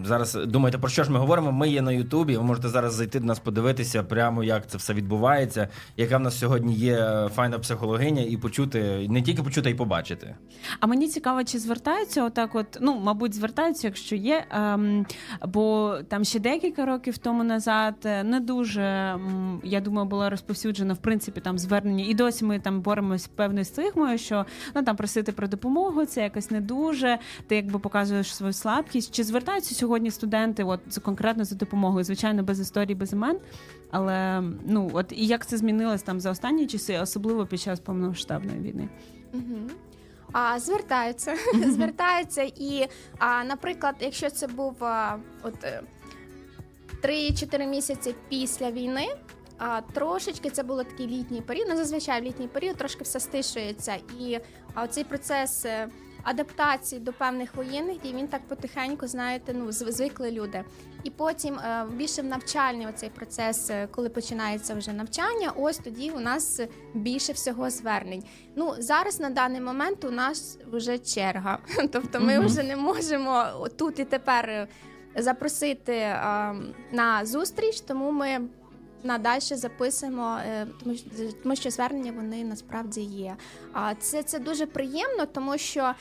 зараз думаєте про що ж ми говоримо? Ми є на Ютубі. Ви можете зараз зайти до нас, подивитися прямо, як це все відбувається, яка в нас сьогодні є файна психологиня, і почути не тільки почути, а й побачити. А мені цікаво, чи звертаються отак, от ну мабуть, звертаються, якщо є. Ем, бо там ще декілька років тому назад не дуже я думаю, було розповсюджено в принципі там звернення, і досі ми там боремось з певною стигмою, що ну там просити про допомогу, це якось не дуже. Ти якби показуєш свою слабкість. Чи звертаються сьогодні студенти? От конкретно за допомогою? Звичайно, без історії, без імен. Але ну от і як це змінилось там за останні часи, особливо під час повномасштабної війни? Мгм. А, звертаються, звертаються, і, а, наприклад, якщо це був а, от е, 3-4 місяці після війни. А трошечки це було такий літній період. Ну, зазвичай в літній період трошки все стишується. І а, цей процес е, адаптації до певних воєнних дій він так потихеньку, знаєте, ну звикли люди. І потім е, більше в навчальний оцей процес, е, коли починається вже навчання, ось тоді у нас більше всього звернень. Ну зараз на даний момент у нас вже черга. Тобто ми вже не можемо тут і тепер запросити е, на зустріч, тому ми. Надальше записуємо, е, тому що звернення вони насправді є. А це, це дуже приємно, тому що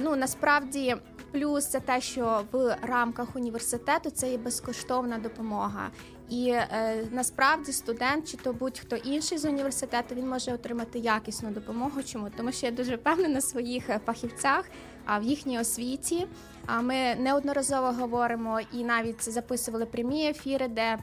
ну насправді плюс це те, що в рамках університету це є безкоштовна допомога. І е, насправді студент чи то будь-хто інший з університету він може отримати якісну допомогу. Чому? Тому що я дуже впевнена в своїх е, фахівцях, а в їхній освіті. А ми неодноразово говоримо і навіть записували прямі ефіри, де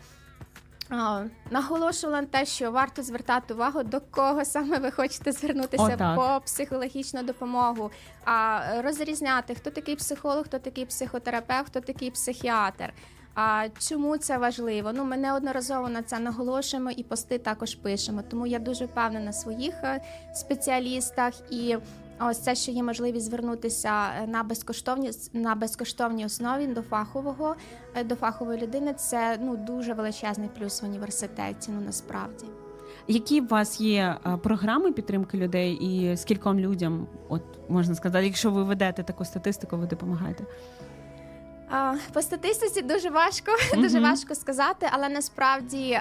наголошувала на те, що варто звертати увагу, до кого саме ви хочете звернутися О, по психологічну допомогу, а розрізняти, хто такий психолог, хто такий психотерапевт, хто такий психіатр. А чому це важливо? Ну, ми неодноразово на це наголошуємо і пости також пишемо. Тому я дуже впевнена на своїх е, спеціалістах і. Ось це, що є можливість звернутися е, на безкоштовні на безкоштовній основі до фахового е, до фахової людини. Це ну дуже величезний плюс в університеті. Ну насправді. Які у вас є е, програми підтримки людей і скільком людям, от можна сказати, якщо ви ведете таку статистику, ви допомагаєте? По статистиці дуже важко, дуже важко сказати, але насправді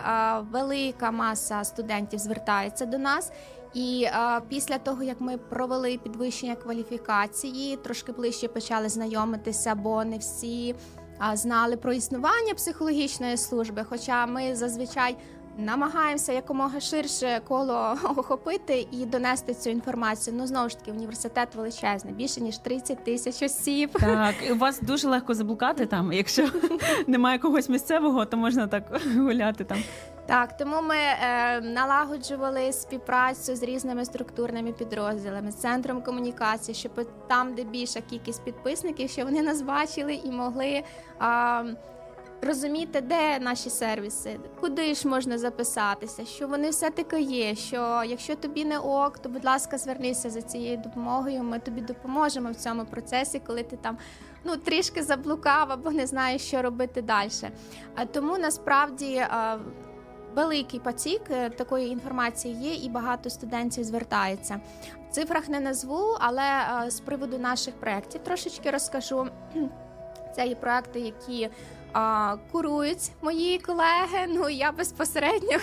велика маса студентів звертається до нас. І а, після того, як ми провели підвищення кваліфікації, трошки ближче почали знайомитися, бо не всі а, знали про існування психологічної служби. Хоча ми зазвичай намагаємося якомога ширше коло охопити і донести цю інформацію. Ну знову ж таки, університет величезний, більше ніж 30 тисяч осіб. Так, і у вас дуже легко заблукати там. Якщо немає когось місцевого, то можна так гуляти там. Так, тому ми е, налагоджували співпрацю з різними структурними підрозділами, з центром комунікації, щоб там, де більша кількість підписників, щоб вони нас бачили і могли. Е, Розуміти, де наші сервіси, куди ж можна записатися, що вони все таки є. Що якщо тобі не ок, то будь ласка, звернися за цією допомогою. Ми тобі допоможемо в цьому процесі, коли ти там ну трішки заблукав або не знаєш, що робити далі. А тому насправді великий потік е, такої інформації є, і багато студентів звертається. В цифрах не назву, але з приводу наших проєктів трошечки розкажу. Це є проекти, які а, курують мої колеги. Ну я безпосередньо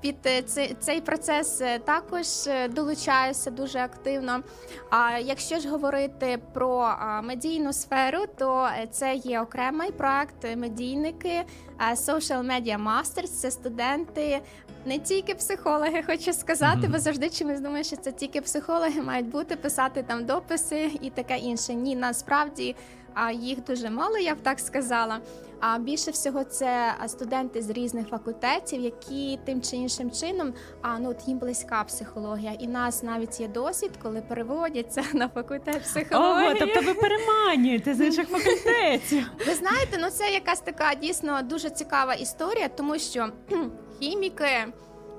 під е, цей, цей процес е, також е, долучаюся дуже активно. А якщо ж говорити про медійну сферу, то це є окремий проект медійники Social Media Masters. Це студенти. Не тільки психологи, хочу сказати, Мгм. бо завжди чимось думаю, що це тільки психологи мають бути, писати там дописи і таке інше. Ні, насправді а їх дуже мало, я б так сказала. А більше всього це студенти з різних факультетів, які тим чи іншим чином а ну от їм близька психологія. І нас навіть є досвід, коли переводяться на факультет психології. Ого, тобто ви переманюєте з інших факультетів. Ви знаєте, ну це якась така дійсно дуже цікава історія, тому що хіміки,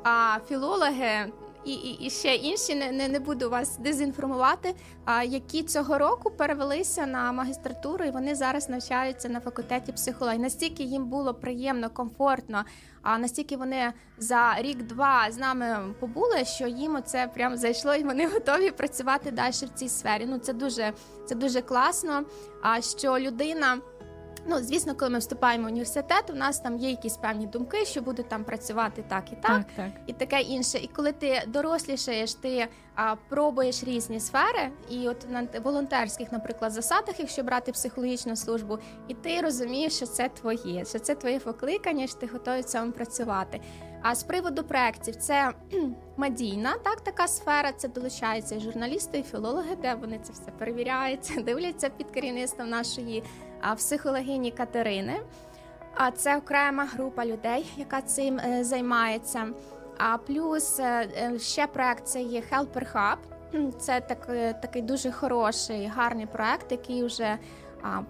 а, філологи. І, і, і ще інші не, не, не буду вас дезінформувати. А які цього року перевелися на магістратуру, і вони зараз навчаються на факультеті психології. Настільки їм було приємно, комфортно, а настільки вони за рік-два з нами побули, що їм це прям зайшло, і вони готові працювати далі в цій сфері. Ну це дуже це дуже класно. А що людина. Ну, звісно, коли ми вступаємо в університет, у нас там є якісь певні думки, що буде там працювати так і так, так. і таке інше. І коли ти дорослішаєш, ти а, пробуєш різні сфери, і от на волонтерських, наприклад, засадах, якщо брати психологічну службу, і ти розумієш, що це твоє, що це твоє покликання, що ти готовий цьому працювати. А з приводу проєктів, це медійна, так така сфера. Це долучаються і журналісти, і філологи, де вони це все перевіряють, дивляться під керівництвом нашої а, психологині Катерини. А це окрема група людей, яка цим е, займається. А плюс е, е, ще проект це є Helper Hub. Це так, такий дуже хороший, гарний проект, який вже а,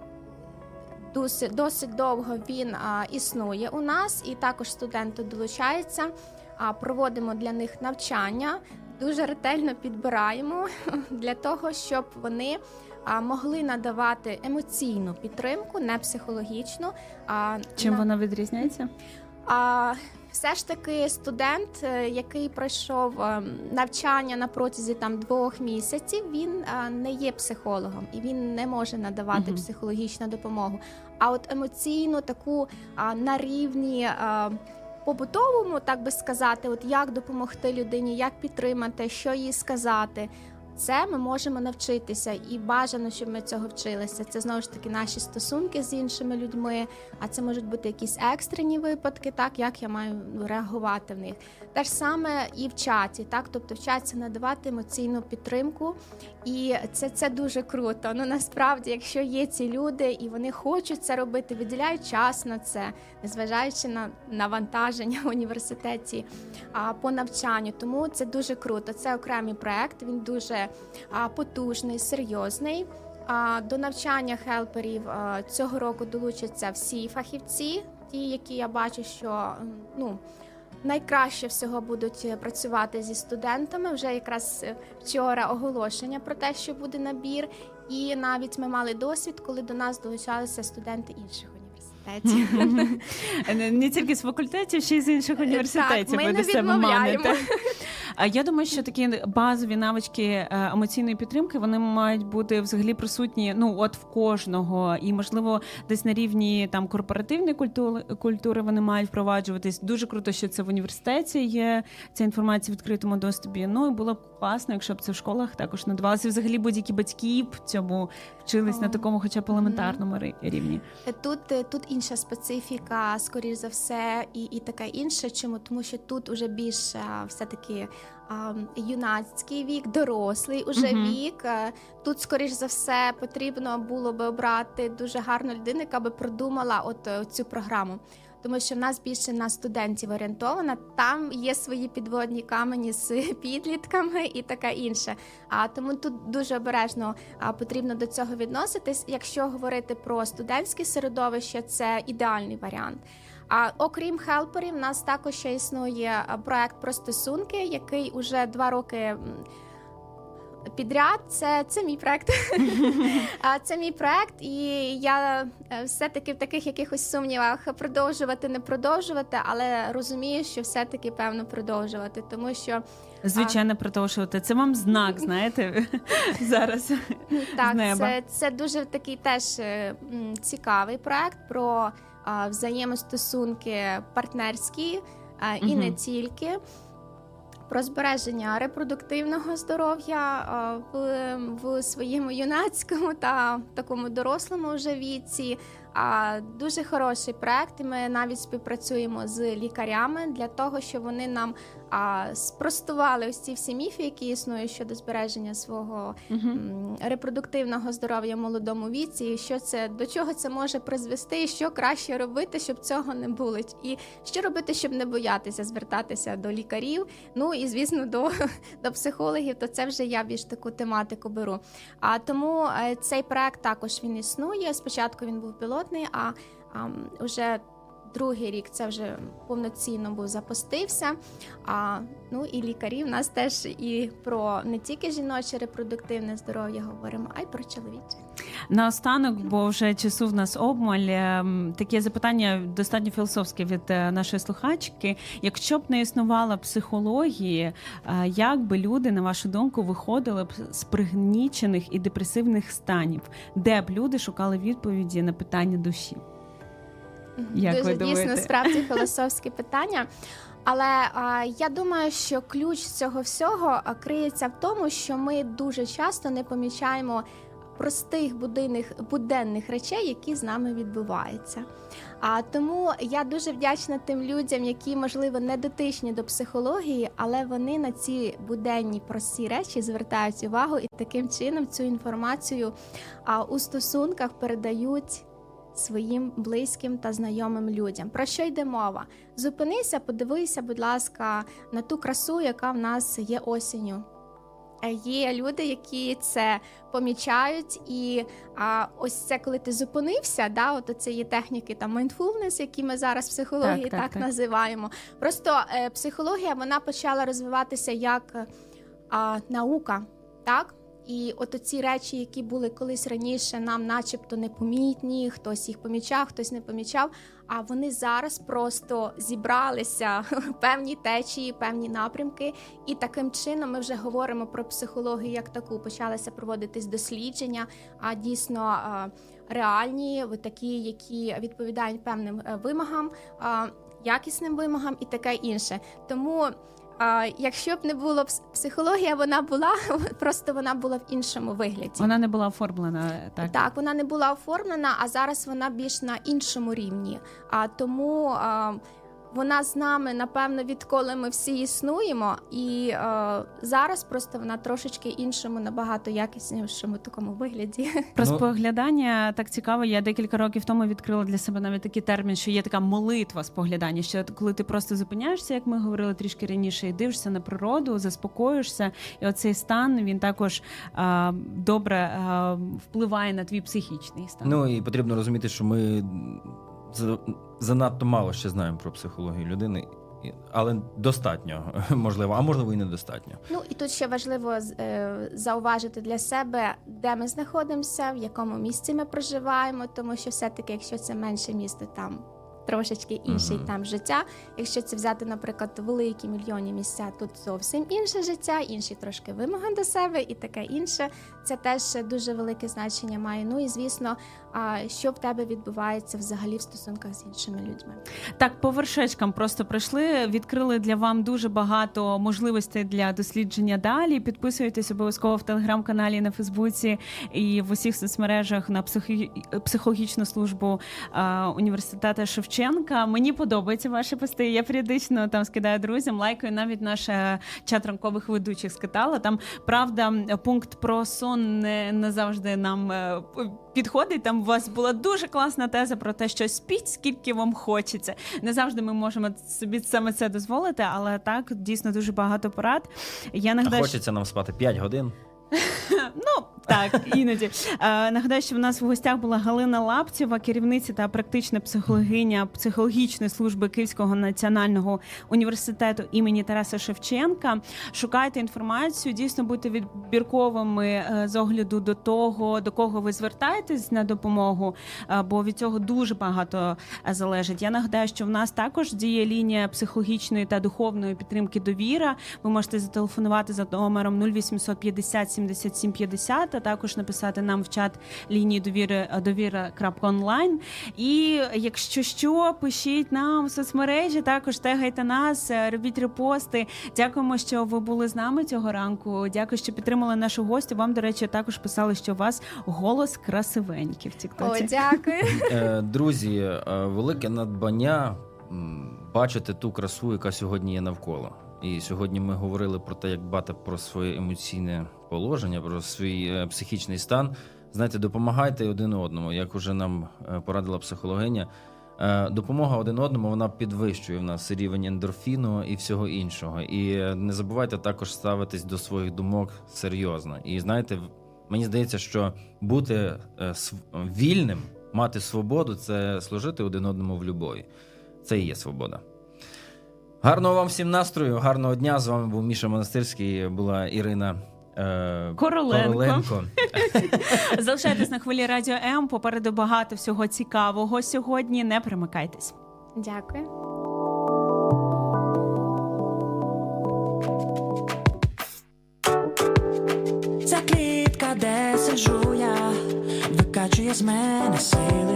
досить, досить довго він а, існує у нас, і також студенти долучаються. А проводимо для них навчання, дуже ретельно підбираємо для того, щоб вони могли надавати емоційну підтримку, не психологічну. А Чим на- вона відрізняється? а все ж таки студент, е, який пройшов е, навчання на протязі там двох місяців, він е, не є психологом і він не може надавати Мгм. психологічну допомогу. А от емоційну таку а, на рівні. а, Побутовому, так би сказати, от як допомогти людині, як підтримати, що їй сказати. Це ми можемо навчитися, і бажано, щоб ми цього вчилися. Це знову ж таки наші стосунки з іншими людьми. А це можуть бути якісь екстрені випадки, так як я маю реагувати в них. Те ж саме і в чаті, так тобто вчаться надавати емоційну підтримку, і це це дуже круто. Ну насправді, якщо є ці люди і вони хочуть це робити, виділяють час на це, незважаючи на навантаження в університеті а, по навчанню. Тому це дуже круто. Це окремий проект. Він дуже а, потужний, серйозний. А до навчання хелперів цього року долучаться всі фахівці, ті, які я бачу, що ну. Найкраще всього будуть е, працювати зі студентами. Вже якраз е, вчора оголошення про те, що буде набір, і навіть ми мали досвід, коли до нас долучалися студенти інших університетів. Не- тільки з факультетів, ще й з інших університетів. Так, ми не відмовляємо. А я думаю, що такі базові навички е, емоційної підтримки вони мають бути взагалі присутні ну от в кожного, і можливо десь на рівні там корпоративної культури культури вони мають впроваджуватись. Дуже круто, що це в університеті є ця інформація в відкритому доступі. Ну і було б класно, якщо б це в школах також надавалося. Взагалі будь-які батьки б цьому вчились на такому, хоча б елементарному рівні. Тут, е, тут інша специфіка, скоріш за все, і, і таке інше. Чому? Тому що тут уже більш а, все-таки юнацький вік, дорослий уже Мгм. вік. Е, Тут, скоріш за все, потрібно було би обрати дуже гарну людину, яка би продумала от е, цю програму. Тому що в нас більше на студентів орієнтована, там є свої підводні камені з підлітками і таке інше. А тому тут дуже обережно потрібно до цього відноситись. Якщо говорити про студентське середовище, це ідеальний варіант. А окрім хелперів, в нас також ще існує проект про стосунки, який уже два роки. Підряд, це, це мій проект. Це мій проект, і я е, все-таки в таких якихось сумнівах продовжувати, не продовжувати, але розумію, що все-таки певно продовжувати, тому що Звичайно, продовжувати. Це вам знак, знаєте, зараз. Так, неба. це, це дуже такий теж е, цікавий проект про взаємостосунки партнерські і не тільки. Про збереження репродуктивного здоров'я в, в своєму юнацькому та такому дорослому вже віці. Дуже хороший проект. Ми навіть співпрацюємо з лікарями для того, щоб вони нам а, спростували ось ці всі міфи, які існують щодо збереження свого м, репродуктивного здоров'я в молодому віці, і що це до чого це може призвести, і що краще робити, щоб цього не було, і що робити, щоб не боятися звертатися до лікарів. Ну і звісно, до, до психологів, то це вже я більш таку тематику беру. А тому е, цей проект також він існує. Спочатку він був пілотний, а, а вже другий рік це вже повноцінно був запустився. А ну і лікарі в нас теж і про не тільки жіноче репродуктивне здоров'я говоримо, а й про чоловіче. Наостанок, бо вже часу в нас обмаль. ем, Таке запитання достатньо філософське від е, нашої слухачки. Якщо б не існувала психології, е, як би люди, на вашу думку, виходили б з пригнічених і депресивних станів, де б люди шукали відповіді на питання душі? Як Дуже ви дійсно справді філософське питання. Але а, я думаю, що ключ цього всього криється в тому, що ми дуже часто не помічаємо простих будинних буденних речей, які з нами відбуваються. А тому я дуже вдячна тим людям, які можливо не дотичні до психології, але вони на ці буденні прості речі звертають увагу і таким чином цю інформацію а, у стосунках передають своїм близьким та знайомим людям. Про що йде мова? Зупинися, подивися, будь ласка, на ту красу, яка в нас є осінню. Е, Є люди, які це помічають, і а, ось це, коли ти зупинився, да, от це є техніки там mindfulness, які ми зараз в психології Так, так, так, так. називаємо. Просто е, психологія вона почала розвиватися як е, а, наука, так? І от ці речі, які були колись раніше, нам, начебто, непомітні, хтось їх помічав, хтось не помічав. А вони зараз просто зібралися певні течії, певні напрямки, і таким чином ми вже говоримо про психологію як таку. Почалися проводитись дослідження, а дійсно реальні, ви такі, які відповідають певним е, вимогам, якісним вимогам і таке інше. Тому А, якщо б не було психологія, вона була просто вона була в іншому вигляді. Вона не була оформлена так. Так, вона не була оформлена, а зараз вона більш на іншому рівні. А тому а, вона з нами, напевно, відколи ми всі існуємо, і а, зараз просто вона трошечки іншому, набагато якіснішому такому вигляді. Про Ну- споглядання так цікаво. Я декілька років тому відкрила для себе навіть такий термін, що є така молитва споглядання. Що коли ти просто зупиняєшся, як ми говорили трішки раніше, і дивишся на природу, заспокоюєшся, і оцей стан він також а, добре а, впливає на твій психічний стан. Ну і потрібно розуміти, що ми занадто мало ще знаємо про психологію людини, але достатньо можливо, а можливо і недостатньо. Ну і тут ще важливо е, зауважити для себе, де ми знаходимося, в якому місці ми проживаємо, тому що все-таки, якщо це менше місто, там трошечки інший Мгм. там життя. Якщо це взяти, наприклад, великі мільйонні місця, тут зовсім інше життя, інші трошки вимоги до себе і таке інше. Це теж дуже велике значення має. Ну і звісно, що в тебе відбувається взагалі в стосунках з іншими людьми. Так, по вершечкам просто пройшли, відкрили для вам дуже багато можливостей для дослідження далі. Підписуйтесь обов'язково в телеграм-каналі на Фейсбуці і в усіх соцмережах на психі... психологічну службу університету Шевченка. Мені подобаються ваші пости. Я періодично там скидаю друзям, лайкаю навіть наш чат ранкових ведучих скидала. Там правда пункт про сон не, не завжди нам е, підходить. Там у вас була дуже класна теза про те, що спіть, скільки вам хочеться. Не завжди ми можемо собі саме це дозволити, але так дійсно дуже багато порад. Я нагадаю, а хочеться нам спати 5 годин. Ну так, іноді Е, нагадаю, що в нас в гостях була Галина Лапцєва, керівниця та практична психологиня психологічної служби Київського національного університету імені Тараса Шевченка. Шукайте інформацію, дійсно будьте відбірковими е, з огляду до того, до кого ви звертаєтесь на допомогу, е, бо від цього дуже багато залежить. Я нагадаю, що в нас також діє лінія психологічної та духовної підтримки довіра. Ви можете зателефонувати за номером 0800 50 77 50, а також написати нам в чат лінії довіри е, довіра.онлайн. І якщо що, пишіть нам в соцмережі, також тегайте нас, е, робіть репости. Дякуємо, що ви були з нами цього ранку. Дякую, що підтримали нашу гостю. Вам, до речі, також писали, що у вас голос красивенький в О, дякую. Е, Друзі, велике надбання бачити ту красу, яка сьогодні є навколо. І сьогодні ми говорили про те, як дбати про своє емоційне положення, про свій е, психічний стан. Знаєте, допомагайте один одному, як уже нам е, порадила психологиня. Е, Допомога один одному вона підвищує в нас рівень ендорфіну і всього іншого. І не забувайте також ставитись до своїх думок серйозно. І знаєте, мені здається, що бути вільним, мати свободу це служити один одному в любові. Це і є свобода. Гарного вам всім настрою, гарного дня. З вами був Міша Монастирський, була Ірина е, Короленко. Короленко. Залишайтесь на хвилі радіо М. Попереду багато всього цікавого сьогодні. Не примикайтесь. Дякую. Ця клітка, де сиджу я, викачує з мене сили.